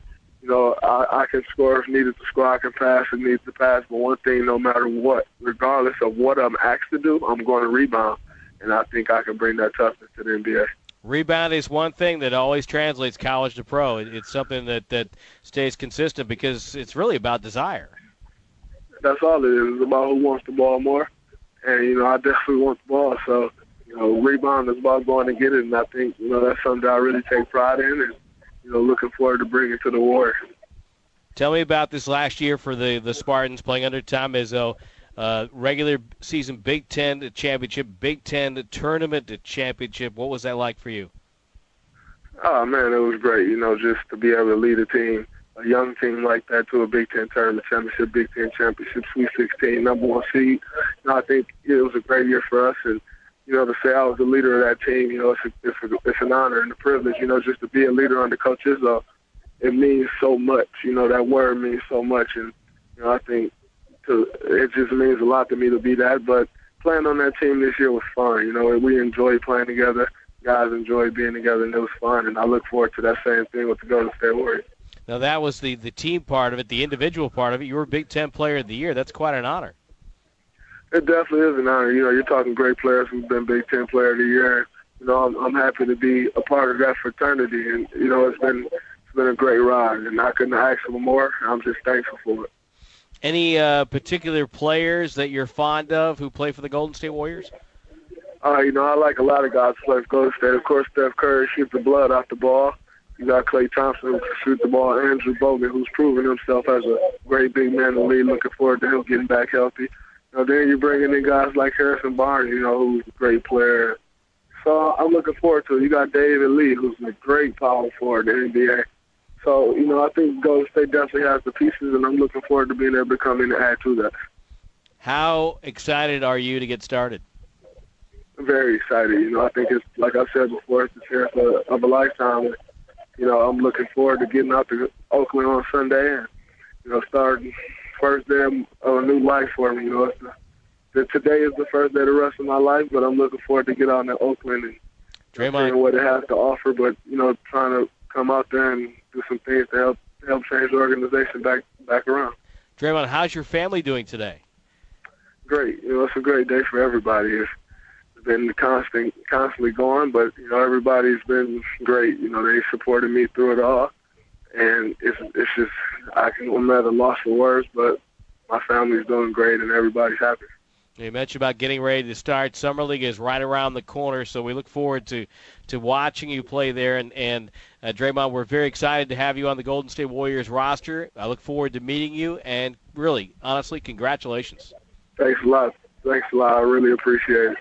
[SPEAKER 15] you know, I, I can score if needed to score. I can pass if needed to pass. But one thing, no matter what, regardless of what I'm asked to do, I'm going to rebound. And I think I can bring that toughness to the NBA.
[SPEAKER 3] Rebound is one thing that always translates college to pro. It's something that, that stays consistent because it's really about desire.
[SPEAKER 15] That's all it is. It's about who wants the ball more. And, you know, I definitely want the ball. So, you know, rebound is about going to get it. And I think, you know, that's something I really take pride in. And, you know, looking forward to bringing to the Warriors.
[SPEAKER 3] Tell me about this last year for the, the Spartans playing under Tom Izzo. Uh, regular season Big Ten championship, Big Ten tournament to championship. What was that like for you?
[SPEAKER 15] Oh man, it was great. You know, just to be able to lead a team, a young team like that, to a Big Ten tournament championship, Big Ten championship, Sweet 16, number one seed. You know, I think it was a great year for us, and you know, to say I was the leader of that team, you know, it's a, it's, a, it's an honor and a privilege. You know, just to be a leader under Coach Izzo, it means so much. You know, that word means so much, and you know, I think to it just means a lot to me to be that. But playing on that team this year was fun. You know, we enjoyed playing together. Guys enjoyed being together, and it was fun. And I look forward to that same thing with the Golden State Warriors.
[SPEAKER 3] Now that was the the team part of it, the individual part of it. You were Big Ten Player of the Year. That's quite an honor.
[SPEAKER 15] It definitely is an honor. You know, you're talking great players who've been Big Ten Player of the Year. You know, I'm, I'm happy to be a part of that fraternity, and you know, it's been it's been a great ride, and I couldn't ask for more. I'm just thankful for it.
[SPEAKER 3] Any uh, particular players that you're fond of who play for the Golden State Warriors?
[SPEAKER 15] Uh, you know, I like a lot of guys who play for Golden State. Of course, Steph Curry shoots the blood off the ball. You got Klay Thompson who can shoot the ball. Andrew Bogut, who's proven himself as a great big man in the league. Looking forward to him getting back healthy. You know, then you're bringing in guys like Harrison Barnes, you know, who's a great player. So I'm looking forward to it. You got David Lee, who's a great power forward in the NBA. So, you know, I think Golden State definitely has the pieces, and I'm looking forward to being able to come in and add to that.
[SPEAKER 3] How excited are you to get started?
[SPEAKER 15] I'm very excited. You know, I think it's, like I said before, it's the chance of, of a lifetime. You know, I'm looking forward to getting out to Oakland on Sunday and, you know, starting first day of a new life for me. You know, it's the, today is the first day of the rest of my life, but I'm looking forward to get out to Oakland and
[SPEAKER 3] Draymond.
[SPEAKER 15] seeing what it has to offer. But, you know, trying to come out there and do some things to help help change the organization back back around.
[SPEAKER 3] Draymond, how's your family doing today?
[SPEAKER 15] Great. You know, it's a great day for everybody. It's been constant, constantly going, but you know, everybody's been great. You know, they supported me through it all, and it's it's just I can I'm at a loss for words, but my family's doing great and everybody's happy.
[SPEAKER 3] You mentioned about getting ready to start. Summer League is right around the corner, so we look forward to, to watching you play there. And, and uh, Draymond, we're very excited to have you on the Golden State Warriors roster. I look forward to meeting you, and really, honestly, congratulations.
[SPEAKER 15] Thanks a lot. Thanks a lot. I really appreciate it.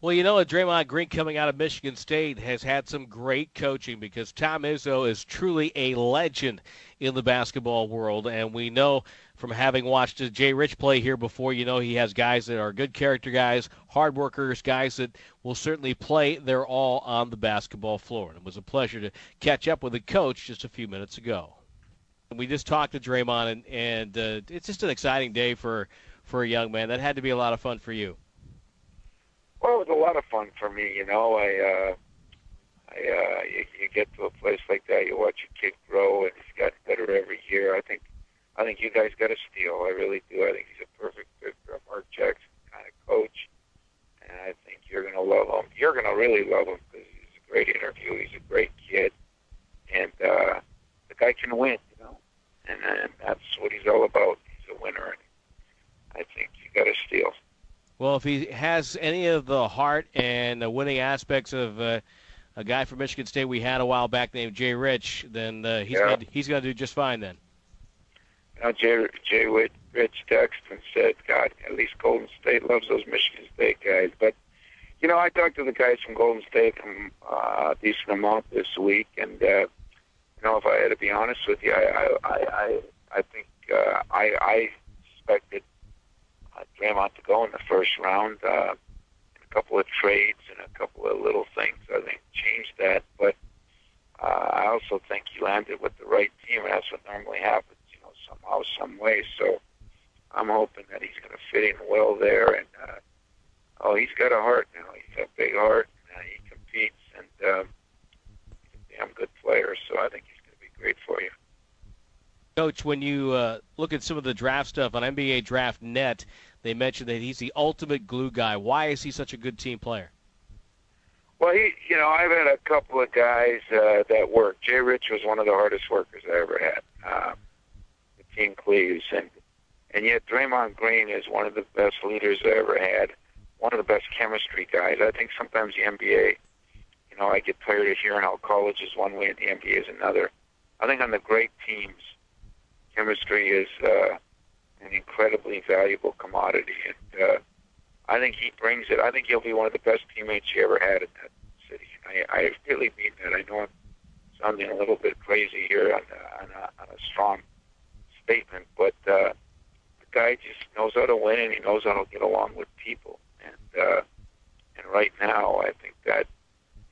[SPEAKER 3] Well, you know, Draymond Green coming out of Michigan State has had some great coaching because Tom Izzo is truly a legend in the basketball world, and we know from having watched Jay Rich play here before, you know he has guys that are good character guys, hard workers, guys that will certainly play their all on the basketball floor. And it was a pleasure to catch up with the coach just a few minutes ago. We just talked to Draymond, and, and uh, it's just an exciting day for for a young man. That had to be a lot of fun for you.
[SPEAKER 16] Well, it was a lot of fun for me. You know, I, uh, I, uh, you, you get to a place like that, you watch your kid grow, and he's gotten better every year. I think, I think you guys got a steal. I really do. I think he's a perfect fit for Mark Jackson kind of coach, and I think you're gonna love him. You're gonna really love him because he's a great interview. He's a great kid, and uh, the guy can win. You know, and, and that's what he's all about. He's a winner, and I think you got a steal.
[SPEAKER 3] Well, if he has any of the heart and the winning aspects of uh, a guy from Michigan State we had a while back named Jay Rich, then uh, he's
[SPEAKER 16] Yeah.
[SPEAKER 3] gonna, he's going to do just fine then.
[SPEAKER 16] Know, Jay, Jay Rich Dexton said, God, at least Golden State loves those Michigan State guys. But, you know, I talked to the guys from Golden State from uh, a decent amount this week, and, uh, you know, if I had to be honest with you, I, I, I, I, I think uh, I, I expected uh, Draymond to go in the first round. Uh, a couple of trades and a couple of little things, I think, changed that. But uh, I also think he landed with the right team, and that's what normally happens, you know, somehow, some way. So I'm hoping that he's going to fit in well there. And uh, oh, he's got a heart now. He's got a big heart. And, uh, he competes, and um, he's a damn good player. So I think he's going to be great for you.
[SPEAKER 3] Coach, when you uh, look at some of the draft stuff on NBA Draft Net, they mentioned that he's the ultimate glue guy. Why is he such a good team player?
[SPEAKER 16] Well, he, you know, I've had a couple of guys uh, that work. Jay Rich was one of the hardest workers I ever had. Um, the team Cleaves, and and yet Draymond Green is one of the best leaders I ever had. One of the best chemistry guys. I think sometimes the NBA, you know, I get tired of hearing how college is one way and the NBA is another. I think on the great teams, chemistry is uh, an incredibly valuable commodity, and uh, I think he brings it. I think he'll be one of the best teammates you ever had in that city. I, I really mean that. I know I'm sounding a little bit crazy here on, a, on, a, on a strong statement, but uh, the guy just knows how to win and he knows how to get along with people. And uh, and right now, I think that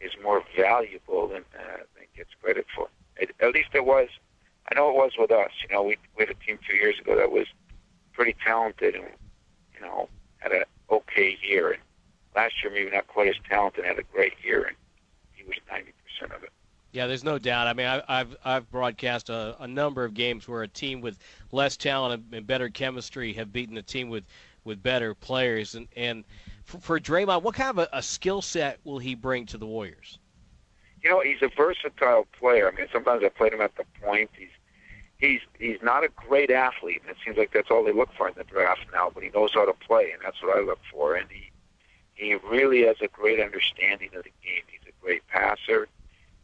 [SPEAKER 16] is more valuable than uh, than gets credit for. It, at least it was. I know it was with us. You know, we we had a team two years ago that was pretty talented and you know had a okay year. And last year, maybe not quite as talented, had a great year, and he was 90% of it.
[SPEAKER 3] Yeah, there's no doubt. I mean, I, I've I've broadcast a, a number of games where a team with less talent and better chemistry have beaten a team with with better players. And and for, for Draymond, what kind of a, a skill set will he bring to the Warriors?
[SPEAKER 16] You know, he's a versatile player. I mean, sometimes I played him at the point. He's he's he's not a great athlete, it seems like that's all they look for in the draft now. But he knows how to play, and that's what I look for. And he he really has a great understanding of the game. He's a great passer.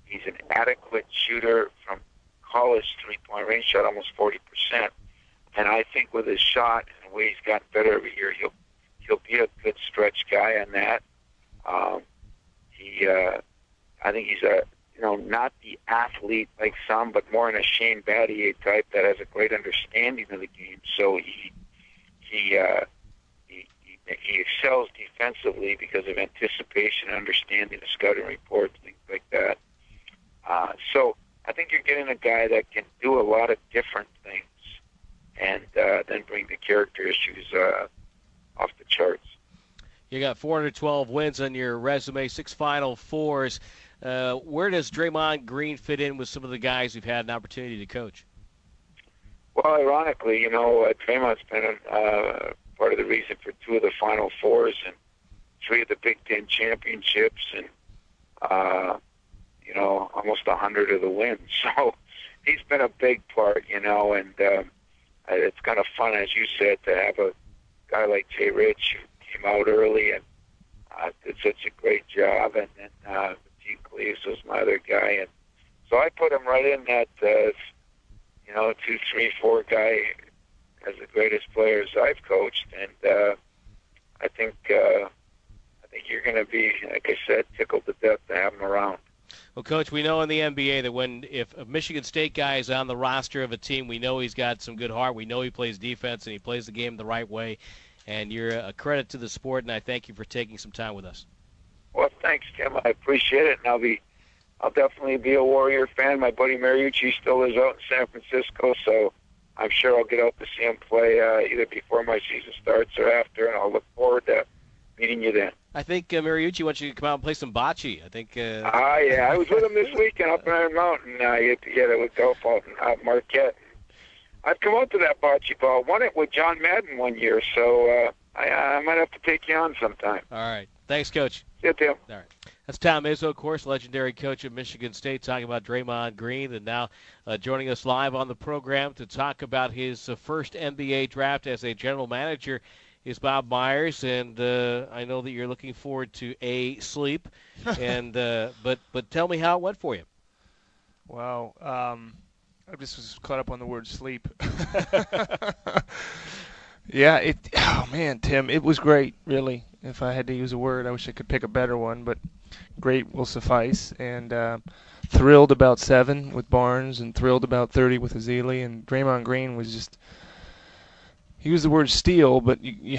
[SPEAKER 16] He's an adequate shooter from college three-point range, shot almost 40%. And I think with his shot and the way he's gotten better every year, he'll he'll be a good stretch guy on that. Um, he, uh, I think he's a you know not the athlete like some, but more in a Shane Battier type that has a great understanding of the game. So he he uh, he, he he excels defensively because of anticipation, understanding the scouting reports, things like that. Uh, so I think you're getting a guy that can do a lot of different things and uh, then bring the character issues uh, off the charts.
[SPEAKER 3] You got 412 wins on your resume, six Final Fours. Uh, where does Draymond Green fit in with some of the guys who've had an opportunity to coach?
[SPEAKER 16] Well, ironically, you know, uh, Draymond's been uh, part of the reason for two of the Final Fours and three of the Big Ten championships, and uh, you know, almost a hundred of the wins. So he's been a big part, you know, and um, it's kind of fun, as you said, to have a guy like Jay Rich who came out early and uh, did such a great job, and then uh, Mateen Cleaves was my other guy, and so I put him right in that, uh, you know, two, three, four guy as the greatest players I've coached, and uh, I think uh, I think you're going to be, like I said, tickled to death to have him around.
[SPEAKER 3] Well, coach, we know in the NBA that when if a Michigan State guy is on the roster of a team, we know he's got some good heart. We know he plays defense and he plays the game the right way. And you're a credit to the sport, and I thank you for taking some time with us.
[SPEAKER 16] Well, thanks, Tim. I appreciate it, and I'll be, I'll definitely be a Warrior fan. My buddy Mariucci still lives out in San Francisco, so I'm sure I'll get out to see him play uh, either before my season starts or after, and I'll look forward to meeting you then.
[SPEAKER 3] I think uh, Mariucci wants you to come out and play some bocce. I think.
[SPEAKER 16] Uh... Ah, yeah, I was with him this weekend up in Iron Mountain. Uh, get together with golf out in uh, Marquette. I've come out to that bocce ball. Won it with John Madden one year, so uh, I, I might have to take you on sometime.
[SPEAKER 3] All right. Thanks, Coach.
[SPEAKER 16] See you, Tim.
[SPEAKER 3] All right. That's Tom Izzo, of course, legendary coach of Michigan State, talking about Draymond Green, and now uh, joining us live on the program to talk about his uh, first NBA draft as a general manager is Bob Myers, and uh, I know that you're looking forward to a sleep. and uh, but but tell me how it went for you.
[SPEAKER 17] Well, um, I just was caught up on the word sleep. yeah, it. Oh man, Tim, it was great. Really, if I had to use a word, I wish I could pick a better one, but great will suffice. And uh, thrilled about seven with Barnes, and thrilled about thirty with Ezeli, and Draymond Green was just he used the word steal, but you, you,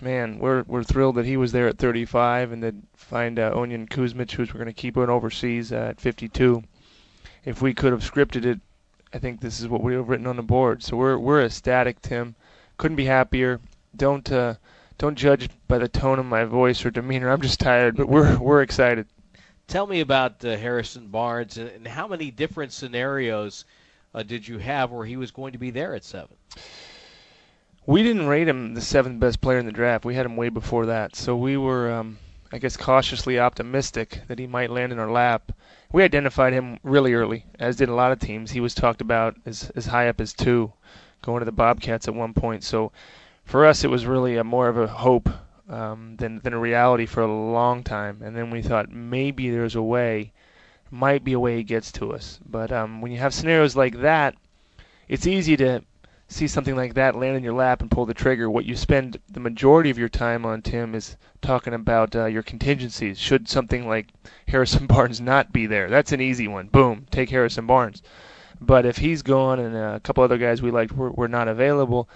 [SPEAKER 17] man, we're we're thrilled that he was there at 35 and then find uh, Ognjen Kuzmic, who's we're going to keep on overseas uh, at 52. If we could have scripted it, I think this is what we have written on the board. So we're we're ecstatic, Tim. Couldn't be happier. Don't uh, don't judge by the tone of my voice or demeanor. I'm just tired, but we're we're excited.
[SPEAKER 3] Tell me about uh, Harrison Barnes and, how many different scenarios uh, did you have where he was going to be there at seven?
[SPEAKER 17] we didn't rate him the seventh best player in the draft. We had him way before that. So we were, um, I guess, cautiously optimistic that he might land in our lap. We identified him really early, as did a lot of teams. He was talked about as, as high up as two, going to the Bobcats at one point. So for us, it was really a more of a hope um, than, than a reality for a long time. And then we thought maybe there's a way, might be a way he gets to us. But um, when you have scenarios like that, it's easy to see something like that land in your lap and pull the trigger. What you spend the majority of your time on, Tim, is talking about uh, your contingencies. Should something like Harrison Barnes not be there? That's an easy one. Boom, take Harrison Barnes. But if he's gone and a couple other guys we liked were, were not available,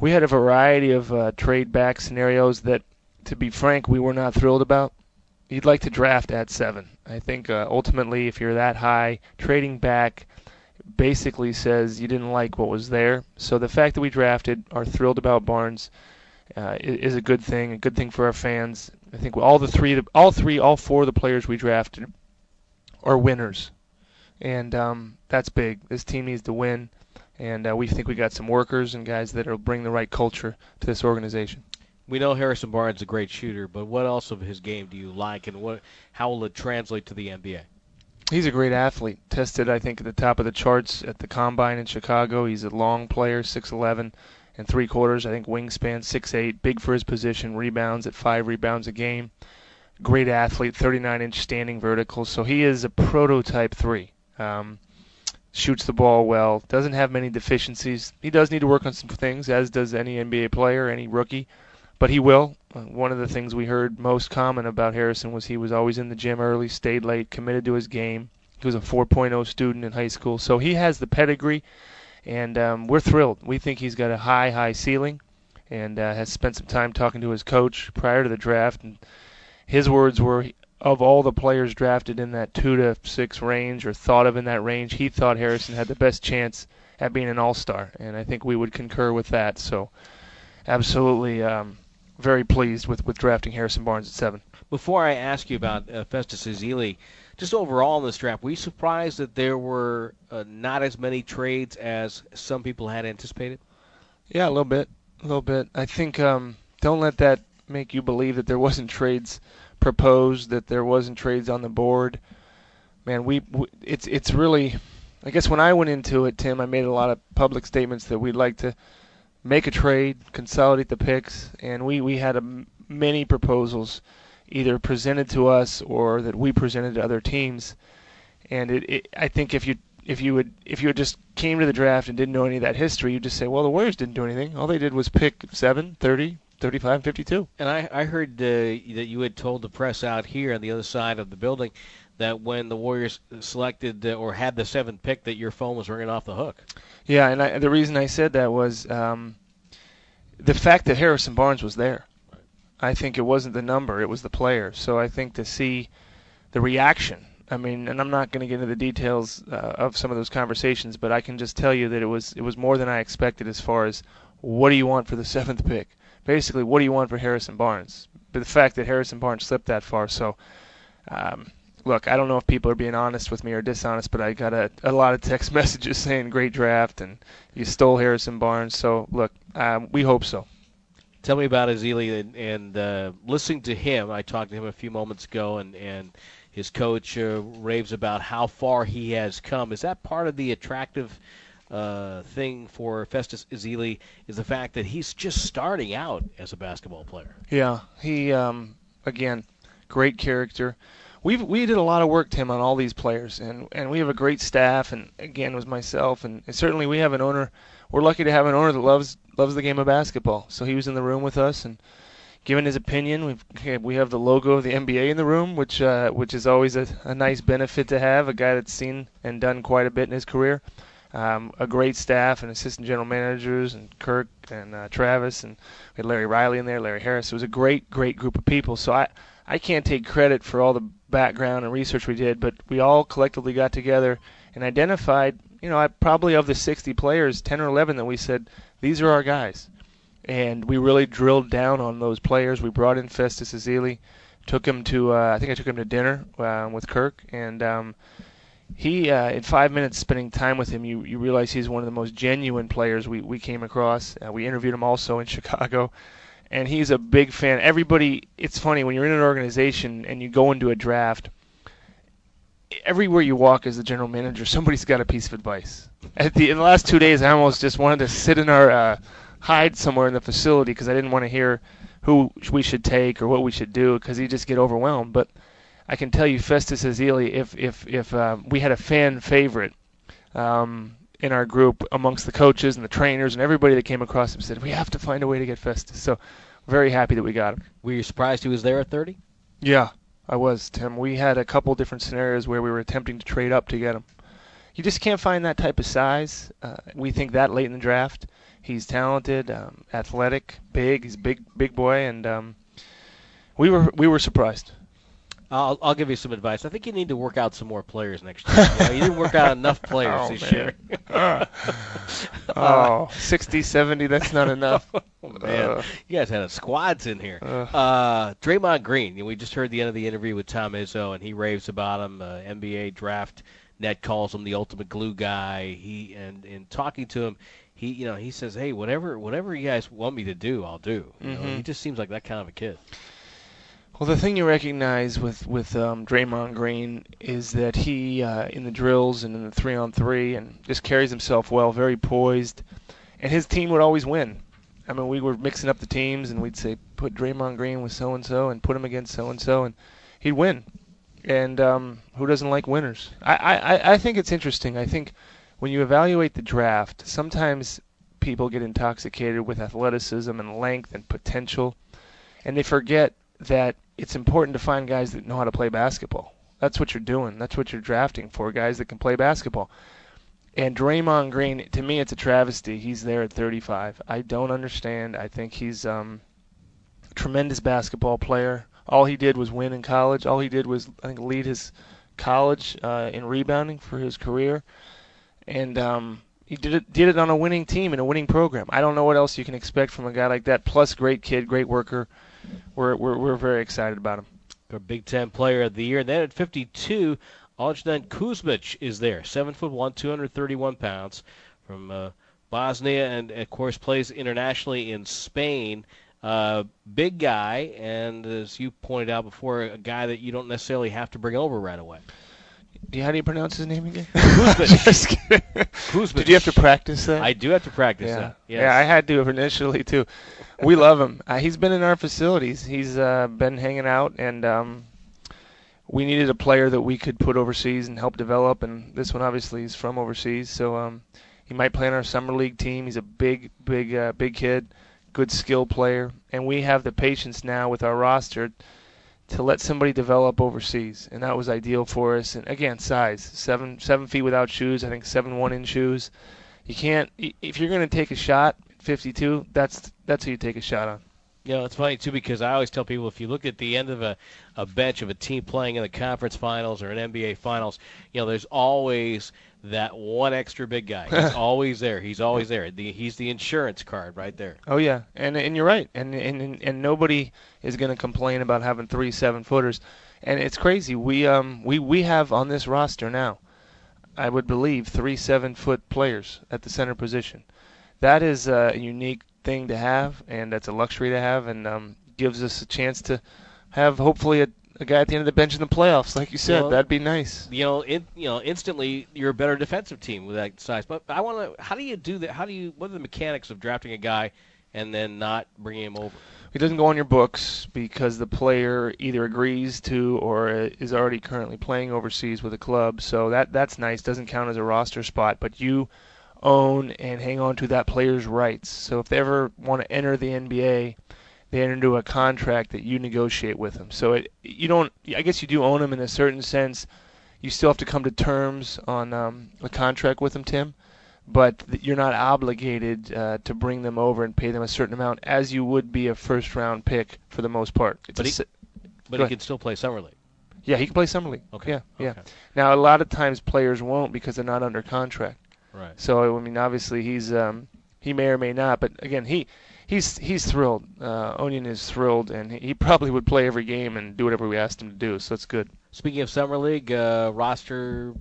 [SPEAKER 17] we had a variety of uh, trade back scenarios that, to be frank, we were not thrilled about. You'd like to draft at seven. I think uh, ultimately, if you're that high, trading back basically says you didn't like what was there. So the fact that we drafted, are thrilled about Barnes, uh, is a good thing. A good thing for our fans. I think all the three, all three, all four of the players we drafted are winners, and um, that's big. This team needs to win. and uh, we think we got some workers and guys that will bring the right culture to this organization.
[SPEAKER 3] We know Harrison Barnes is a great shooter, but what else of his game do you like, and what how will it translate to the NBA?
[SPEAKER 17] He's a great athlete. Tested, I think, at the top of the charts at the combine in Chicago. He's a long player, 6'11 and three quarters. I think wingspan, 6'8, big for his position. Rebounds at five rebounds a game. Great athlete, 39 inch standing vertical. So he is a prototype three. Um, shoots the ball well. Doesn't have many deficiencies. He does need to work on some things, as does any NBA player, any rookie but he will. Uh, one of the things we heard most common about Harrison was he was always in the gym early, stayed late, committed to his game. He was a 4.0 student in high school, so he has the pedigree, and um, we're thrilled. We think he's got a high, high ceiling, and uh, has spent some time talking to his coach prior to the draft. And his words were, of all the players drafted in that two to six range or thought of in that range, he thought Harrison had the best chance at being an all-star, and I think we would concur with that. So, absolutely. Um, very pleased with, with drafting Harrison Barnes at seven.
[SPEAKER 3] Before I ask you about uh, Festus Ezeli, just overall in this draft, were you surprised that there were uh, not as many trades as some people had anticipated?
[SPEAKER 17] Yeah, a little bit, a little bit. I think um, don't let that make you believe that there wasn't trades proposed, that there wasn't trades on the board. Man, we, we it's it's really. I guess when I went into it, Tim, I made a lot of public statements that we'd like to make a trade, consolidate the picks, and we we had a, many proposals either presented to us or that we presented to other teams. And it, it I think if you if you would if you had just came to the draft and didn't know any of that history, you'd just say, well, the Warriors didn't do anything. All they did was pick 7, 30, 35, 52.
[SPEAKER 3] And I, I heard uh, that you had told the press out here on the other side of the building that when the Warriors selected or had the seventh pick, that your phone was ringing off the hook.
[SPEAKER 17] Yeah, and I, the reason I said that was um, the fact that Harrison Barnes was there. I think it wasn't the number; it was the player. So I think to see the reaction. I mean, and I'm not going to get into the details uh, of some of those conversations, but I can just tell you that it was it was more than I expected as far as what do you want for the seventh pick. Basically, what do you want for Harrison Barnes? But the fact that Harrison Barnes slipped that far, so um, look, I don't know if people are being honest with me or dishonest, but I got a, a lot of text messages saying great draft and you stole Harrison Barnes. So look, um, we hope so.
[SPEAKER 3] Tell me about Ezeli and, and uh, listening to him. I talked to him a few moments ago, and and his coach uh, raves about how far he has come. Is that part of the attractive? Uh, thing for Festus Ezeli is the fact that he's just starting out as a basketball player.
[SPEAKER 17] Yeah, he um, again, great character we we did a lot of work, Tim, on all these players, and and we have a great staff, and again, was myself, and, and certainly we have an owner. We're lucky to have an owner that loves loves the game of basketball. So he was in the room with us and giving his opinion. We've we have the logo of the NBA in the room, which uh, which is always a, a nice benefit to have. A guy that's seen and done quite a bit in his career. Um, a great staff and assistant general managers and Kirk and uh, Travis and we had Larry Riley in there, Larry Harris. It was a great, great group of people. So I, I can't take credit for all the background and research we did, but we all collectively got together and identified, you know, probably of the 60 players, 10 or 11 that we said these are our guys, and we really drilled down on those players. We brought in Festus Ezeli, took him to, uh, I think I took him to dinner uh, with Kirk, and um, he, uh, in five minutes spending time with him, you you realize he's one of the most genuine players we we came across. Uh, we interviewed him also in Chicago and he's a big fan. Everybody, it's funny when you're in an organization and you go into a draft. Everywhere you walk as the general manager, somebody's got a piece of advice. At the in the last two days, I almost just wanted to sit in our uh, hide somewhere in the facility because I didn't want to hear who we should take or what we should do because you just get overwhelmed. But I can tell you, Festus Ezeli, if if if uh, we had a fan favorite, um, in our group amongst the coaches and the trainers and everybody that came across him said we have to find a way to get Festus. So very happy that we got him.
[SPEAKER 3] Were you surprised he was there at 30?
[SPEAKER 17] Yeah, I was, Tim. We had a couple different scenarios where we were attempting to trade up to get him. You just can't find that type of size. Uh, we think that late in the draft. He's talented, um, athletic, big. He's a big, big boy, and um, we were we were surprised.
[SPEAKER 3] I'll, I'll give you some advice. I think you need to work out some more players next year. You, know, you didn't work out enough players
[SPEAKER 17] oh,
[SPEAKER 3] this
[SPEAKER 17] man.
[SPEAKER 3] year.
[SPEAKER 17] uh, oh, 60, 70, that's not enough.
[SPEAKER 3] oh, man, uh, you guys had a squads in here.
[SPEAKER 17] Uh,
[SPEAKER 3] Uh, Draymond Green, we just heard the end of the interview with Tom Izzo, and he raves about him. Uh, NBA draft Net calls him the ultimate glue guy. He and in talking to him, he you know he says, hey, whatever whatever you guys want me to do, I'll do. You know,
[SPEAKER 17] Mhm.
[SPEAKER 3] he just seems like that kind of a kid.
[SPEAKER 17] Well, the thing you recognize with with um, Draymond Green is that he, uh, in the drills and in the three on three, and just carries himself well, very poised, and his team would always win. I mean, we were mixing up the teams, and we'd say put Draymond Green with so and so, and put him against so and so, and he'd win. And um, who doesn't like winners? I, I I think it's interesting. I think when you evaluate the draft, sometimes people get intoxicated with athleticism and length and potential, and they forget that it's important to find guys that know how to play basketball. That's what you're doing. That's what you're drafting for, guys that can play basketball. And Draymond Green, to me, it's a travesty. He's there at 35. I don't understand. I think he's um, a tremendous basketball player. All he did was win in college. All he did was, I think, lead his college uh, in rebounding for his career. And um, he did it, did it on a winning team in a winning program. I don't know what else you can expect from a guy like that. Plus, great kid, great worker. We're we're, we're very excited about him.
[SPEAKER 3] Our Big Ten Player of the Year. And then at 52, Ognjen Kuzmic is there, seven foot one, 231 pounds, from uh, Bosnia, and of course plays internationally in Spain. Uh, big guy, and as you pointed out before, a guy that you don't necessarily have to bring over right away.
[SPEAKER 17] How do you pronounce his name again?
[SPEAKER 3] Kuzmic.
[SPEAKER 17] Just kidding.
[SPEAKER 3] Kuzmic.
[SPEAKER 17] Did you have to practice that?
[SPEAKER 3] I do have to practice
[SPEAKER 17] yeah.
[SPEAKER 3] that. Yes.
[SPEAKER 17] Yeah, I had to initially too. We love him. Uh, he's been in our facilities. He's uh, been hanging out, and um, we needed a player that we could put overseas and help develop. And this one obviously is from overseas, so um, he might play on our summer league team. He's a big, big, uh, big kid, good skill player, and we have the patience now with our roster to let somebody develop overseas, and that was ideal for us. And again, size seven seven feet without shoes. I think seven one in shoes. You can't if you're going to take a shot 52. That's that's who you take a shot on.
[SPEAKER 3] You know, it's funny too because I always tell people if you look at the end of a, a bench of a team playing in the conference finals or an NBA finals, you know, there's always that one extra big guy. He's always there. He's always there. The, he's the insurance card right there.
[SPEAKER 17] Oh yeah, and and you're right, and and and, nobody is going to complain about having three seven footers, and it's crazy. We um we we have on this roster now, I would believe three seven foot players at the center position. That is a unique thing to have, and that's a luxury to have, and um gives us a chance to have hopefully a. A guy at the end of the bench in the playoffs, like you said,
[SPEAKER 3] Well,
[SPEAKER 17] that'd be nice.
[SPEAKER 3] You know, in, you know, instantly you're a better defensive team with that size. But I want to. How do you do that? How do you? What are the mechanics of drafting a guy and then not bringing him over?
[SPEAKER 17] He doesn't go on your books because the player either agrees to or uh, is already currently playing overseas with a club. So that that's nice. Doesn't count as a roster spot, but you own and hang on to that player's rights. So if they ever want to enter the NBA, they enter into a contract that you negotiate with them. So it you don't. I guess you do own them in a certain sense. You still have to come to terms on um, a contract with them, Tim but you're not obligated uh, to bring them over and pay them a certain amount as you would be a first round pick for the most part. It's
[SPEAKER 3] But he-
[SPEAKER 17] si-
[SPEAKER 3] But he can still play summer league.
[SPEAKER 17] yeah, he can play summer league.
[SPEAKER 3] Okay.
[SPEAKER 17] Yeah, yeah.
[SPEAKER 3] Okay.
[SPEAKER 17] Now a lot of times players won't because they're not under contract.
[SPEAKER 3] Right.
[SPEAKER 17] So I mean, obviously he's um, he may or may not, but again, he he's he's thrilled. Uh, Ognjen is thrilled, and he, he probably would play every game and do whatever we asked him to do. So it's good.
[SPEAKER 3] Speaking of summer league, uh, roster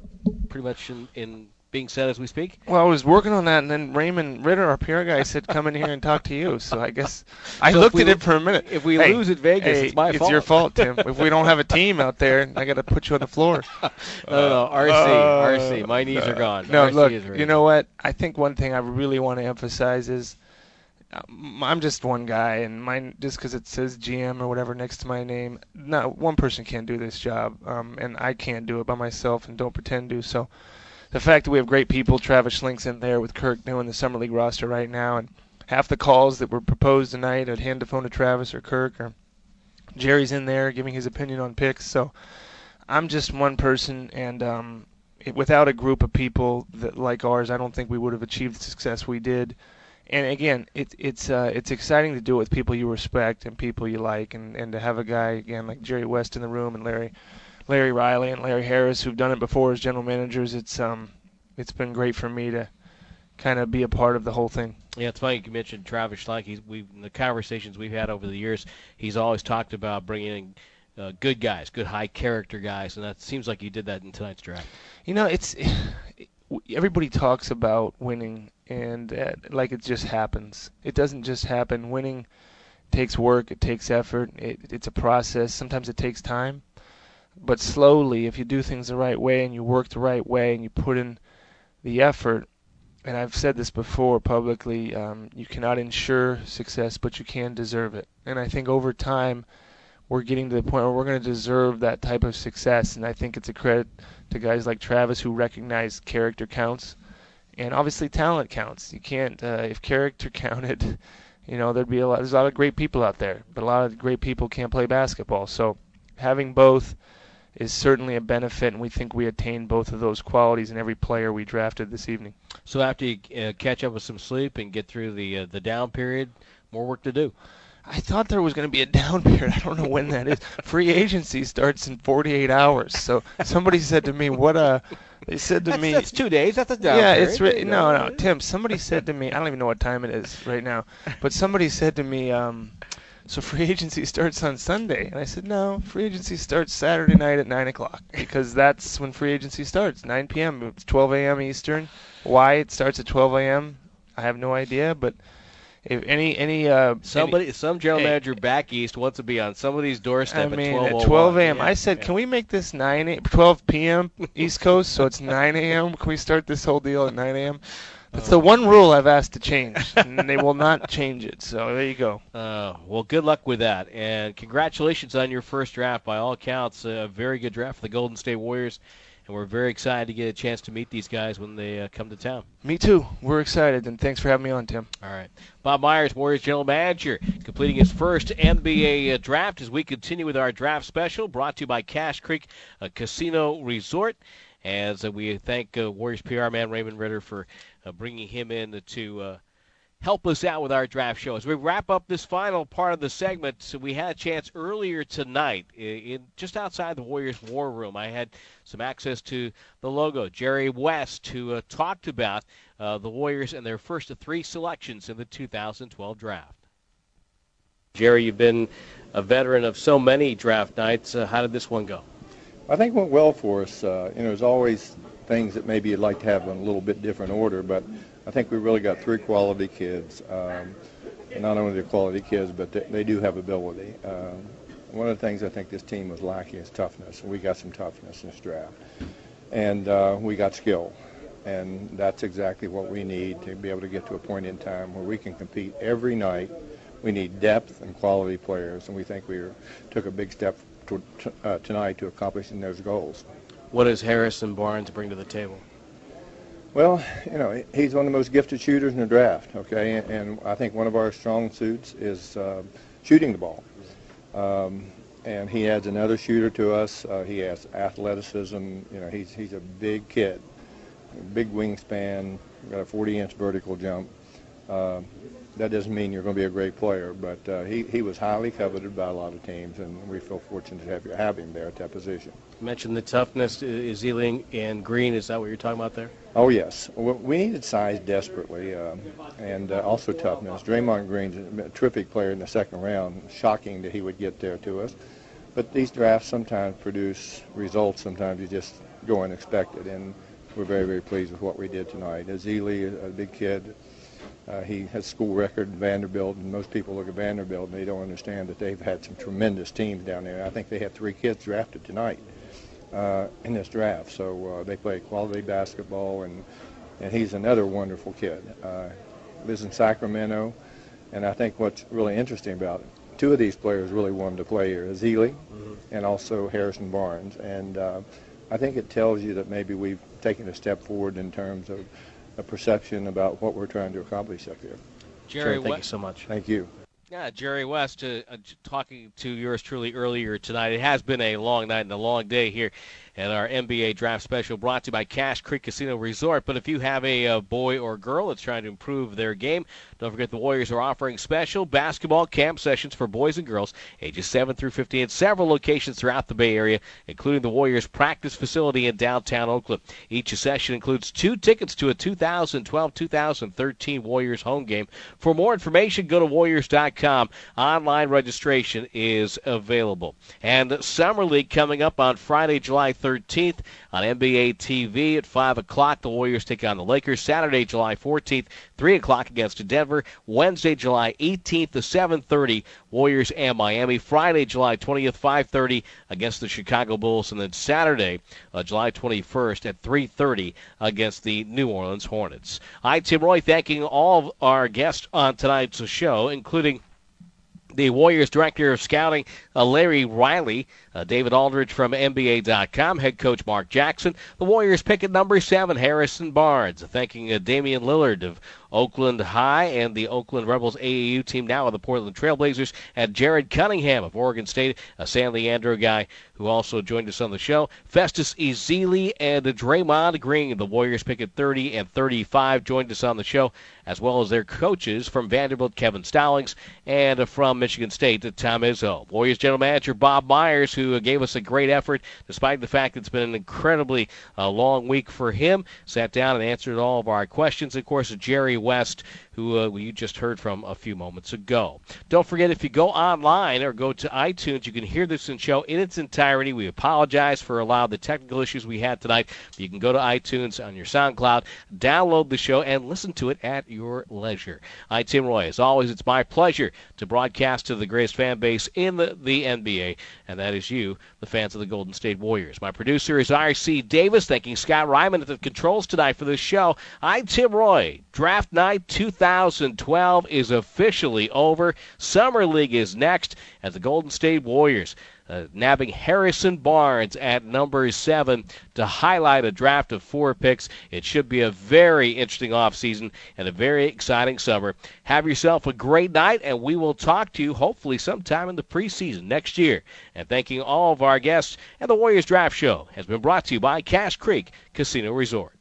[SPEAKER 3] pretty much in, in being set as we speak.
[SPEAKER 17] Well, I was working on that, and then Raymond Ridder, our PR guy, said, "Come in here and talk to you." So I guess I
[SPEAKER 3] So
[SPEAKER 17] looked at it for a minute.
[SPEAKER 3] if we
[SPEAKER 17] Hey,
[SPEAKER 3] lose at Vegas,
[SPEAKER 17] hey,
[SPEAKER 3] it's my
[SPEAKER 17] It's your
[SPEAKER 3] fault.
[SPEAKER 17] fault, Tim. if we don't have a team out there, I got to put you on the floor.
[SPEAKER 3] No, no, RC, RC. My knees are gone.
[SPEAKER 17] No,
[SPEAKER 3] RC
[SPEAKER 17] look, you know what? I think one thing I really want to emphasize is I'm just one guy, and mine just because it says GM or whatever next to my name, not one person can't do this job, um, and I can't do it by myself, and don't pretend to. So, the fact that we have great people, Travis Schlenk's in there with Kirk doing the summer league roster right now, and half the calls that were proposed tonight, I'd hand the phone to Travis or Kirk, or Jerry's in there giving his opinion on picks. So, I'm just one person, and um, it, without a group of people that like ours, I don't think we would have achieved the success we did. And again, it, it's uh, it's exciting to do it with people you respect and people you like, and, and to have a guy again like Jerry West in the room and Larry Larry Riley and Larry Harris who've done it before as general managers. It's um it's been great for me to kind of be a part of the whole thing.
[SPEAKER 3] Yeah, it's funny you mentioned Travis Schlenk. He's we the conversations we've had over the years. He's always talked about bringing in uh, good guys, good high character guys, and that seems like you did that in tonight's draft.
[SPEAKER 17] You know, it's everybody talks about winning, and uh, like it just happens. It doesn't just happen. Winning takes work. It takes effort. It, it's a process. Sometimes it takes time, but slowly, if you do things the right way and you work the right way and you put in the effort, and I've said this before publicly, um, you cannot ensure success, but you can deserve it. And I think over time, we're getting to the point where we're going to deserve that type of success. And I think it's a credit to guys like Travis who recognize character counts, and obviously talent counts. You can't uh, if character counted, you know, there'd be a lot. There's a lot of great people out there, but a lot of great people can't play basketball. So having both is certainly a benefit, and we think we attained both of those qualities in every player we drafted this evening.
[SPEAKER 3] So after you uh, catch up with some sleep and get through the uh, the down period, more work to do.
[SPEAKER 17] I thought there was going to be a down period. I don't know when that is. Free agency starts in 48 hours. So somebody said to me, "What a." They said to
[SPEAKER 3] that's,
[SPEAKER 17] me,
[SPEAKER 3] "That's two days. That's a down
[SPEAKER 17] yeah,
[SPEAKER 3] period.
[SPEAKER 17] it's re- no, no, Tim. Somebody said to me, I don't even know what time it is right now, but somebody said to me, um, so free agency starts on Sunday, and I said, no, free agency starts Saturday night at nine o'clock because that's when free agency starts, 9 p.m. It's 12 a.m. Eastern. Why it starts at 12 a.m. I have no idea, but if any any uh
[SPEAKER 3] Somebody,
[SPEAKER 17] any,
[SPEAKER 3] some general
[SPEAKER 17] hey,
[SPEAKER 3] manager back east wants to be on somebody's doorstep
[SPEAKER 17] I mean,
[SPEAKER 3] at 12,
[SPEAKER 17] at 12 a.m.
[SPEAKER 3] Yeah,
[SPEAKER 17] I said,
[SPEAKER 3] yeah.
[SPEAKER 17] can we make this 9 a, 12 p.m. East Coast, so it's 9 a.m. Can we start this whole deal at 9 a.m.? That's the one rule I've asked to change, and they will not change it. So there you go.
[SPEAKER 3] Uh, well, good luck with that, and congratulations on your first draft. By all accounts, a very good draft for the Golden State Warriors, and we're very excited to get a chance to meet these guys when they uh, come to town.
[SPEAKER 17] Me too. We're excited, and thanks for having me on, Tim.
[SPEAKER 3] All right. Bob Myers, Warriors general manager, completing his first NBA uh, draft as we continue with our draft special brought to you by Cache Creek uh, Casino Resort. As uh, we thank uh, Warriors PR man Raymond Ridder for uh, bringing him in to uh, help us out with our draft show. As we wrap up this final part of the segment, so we had a chance earlier tonight in, in just outside the Warriors War Room. I had some access to the logo, Jerry West, who uh, talked about uh, the Warriors and their first three selections in the 2012 draft. Jerry, you've been a veteran of so many draft nights. Uh, how did this one go?
[SPEAKER 18] I think it went well for us. Uh, you know, there's always things that maybe you'd like to have in a little bit different order, but I think we really got three quality kids. Um, not only the quality kids, but they, they do have ability. Um, one of the things I think this team was lacking is toughness, and we got some toughness in this draft. And uh, we got skill, and that's exactly what we need to be able to get to a point in time where we can compete every night. We need depth and quality players, and we think we took a big step to, uh, tonight to accomplishing those goals.
[SPEAKER 3] What does Harrison Barnes bring to the table?
[SPEAKER 18] Well, you know, he's one of the most gifted shooters in the draft, okay? And, I think one of our strong suits is uh, shooting the ball. Um, and he adds another shooter to us. Uh, he has athleticism. You know, he's, he's a big kid, big wingspan, got a 40-inch vertical jump. Uh, that doesn't mean you're going to be a great player, but uh, he, he was highly coveted by a lot of teams, and we feel fortunate to have, have him there at that position.
[SPEAKER 3] Mentioned the toughness. Is Ezeli and Green? Is that what you're talking about there?
[SPEAKER 18] Oh, yes. We needed size desperately um, and uh, also toughness. Draymond Green's a terrific player in the second round. Shocking that he would get there to us. But these drafts sometimes produce results. Sometimes you just go unexpected, and we're very, very pleased with what we did tonight. Ezeli, a big kid, uh, he has school record in Vanderbilt, and most people look at Vanderbilt and they don't understand that they've had some tremendous teams down there. I think they had three kids drafted tonight uh, in this draft, so uh, they play quality basketball, and and he's another wonderful kid. Uh, lives in Sacramento, and I think what's really interesting about it, two of these players really wanted to play here, Ezeli
[SPEAKER 3] Mm-hmm.
[SPEAKER 18] and also Harrison Barnes, and uh, I think it tells you that maybe we've taken a step forward in terms of a perception about what we're trying to accomplish up here.
[SPEAKER 3] Jerry,
[SPEAKER 18] Sure, thank
[SPEAKER 3] what-
[SPEAKER 18] you so much. Thank you.
[SPEAKER 3] Yeah, Jerry West, uh, uh, talking to yours truly earlier tonight. It has been a long night and a long day here and our NBA draft special brought to you by Cache Creek Casino Resort. But if you have a, a boy or girl that's trying to improve their game, don't forget the Warriors are offering special basketball camp sessions for boys and girls ages 7 through 15 at several locations throughout the Bay Area, including the Warriors practice facility in downtown Oakland. Each session includes two tickets to a 2012-2013 Warriors home game. For more information, go to warriors.com. Online registration is available. And Summer League coming up on Friday, July 13th on NBA TV at 5 o'clock. The Warriors take on the Lakers. Saturday, July 14th, 3 o'clock against Denver. Wednesday, July 18th to 7.30, Warriors and Miami. Friday, July 20th, 5.30 against the Chicago Bulls. And then Saturday, uh, July 21st at 3.30 against the New Orleans Hornets. I, Tim Roye, thanking all of our guests on tonight's show, including the Warriors Director of Scouting, uh, Larry Riley, uh, David Aldridge from NBA.com, head coach Mark Jackson, the Warriors pick at number seven, Harrison Barnes, thanking uh, Damian Lillard of Oakland High and the Oakland Rebels AAU team now of the Portland Trailblazers, and Jared Cunningham of Oregon State, a San Leandro guy who also joined us on the show. Festus Ezeli and Draymond Green, the Warriors pick at 30 and 35, joined us on the show, as well as their coaches from Vanderbilt, Kevin Stallings, and from Michigan State, Tom Izzo. Warriors general manager Bob Myers, who gave us a great effort, despite the fact it's been an incredibly uh, long week for him, sat down and answered all of our questions. Of course, Jerry West, who uh, you just heard from a few moments ago. Don't forget, if you go online or go to iTunes, you can hear this show in its entirety. We apologize for a lot of the technical issues we had tonight. You can go to iTunes on your SoundCloud, download the show, and listen to it at your leisure. I'm Tim Roye, As always, it's my pleasure to broadcast to the greatest fan base in the, the NBA, and that is you, the fans of the Golden State Warriors. My producer is R.C. Davis. Thanking Scott Ryman at the controls tonight for this show. I'm Tim Roye. Draft night 2012 is officially over. Summer League is next as the Golden State Warriors uh, nabbing Harrison Barnes at number seven to highlight a draft of four picks. It should be a very interesting offseason and a very exciting summer. Have yourself a great night, and we will talk to you hopefully sometime in the preseason next year. And thanking all of our guests, and the Warriors Draft Show has been brought to you by Cache Creek Casino Resort.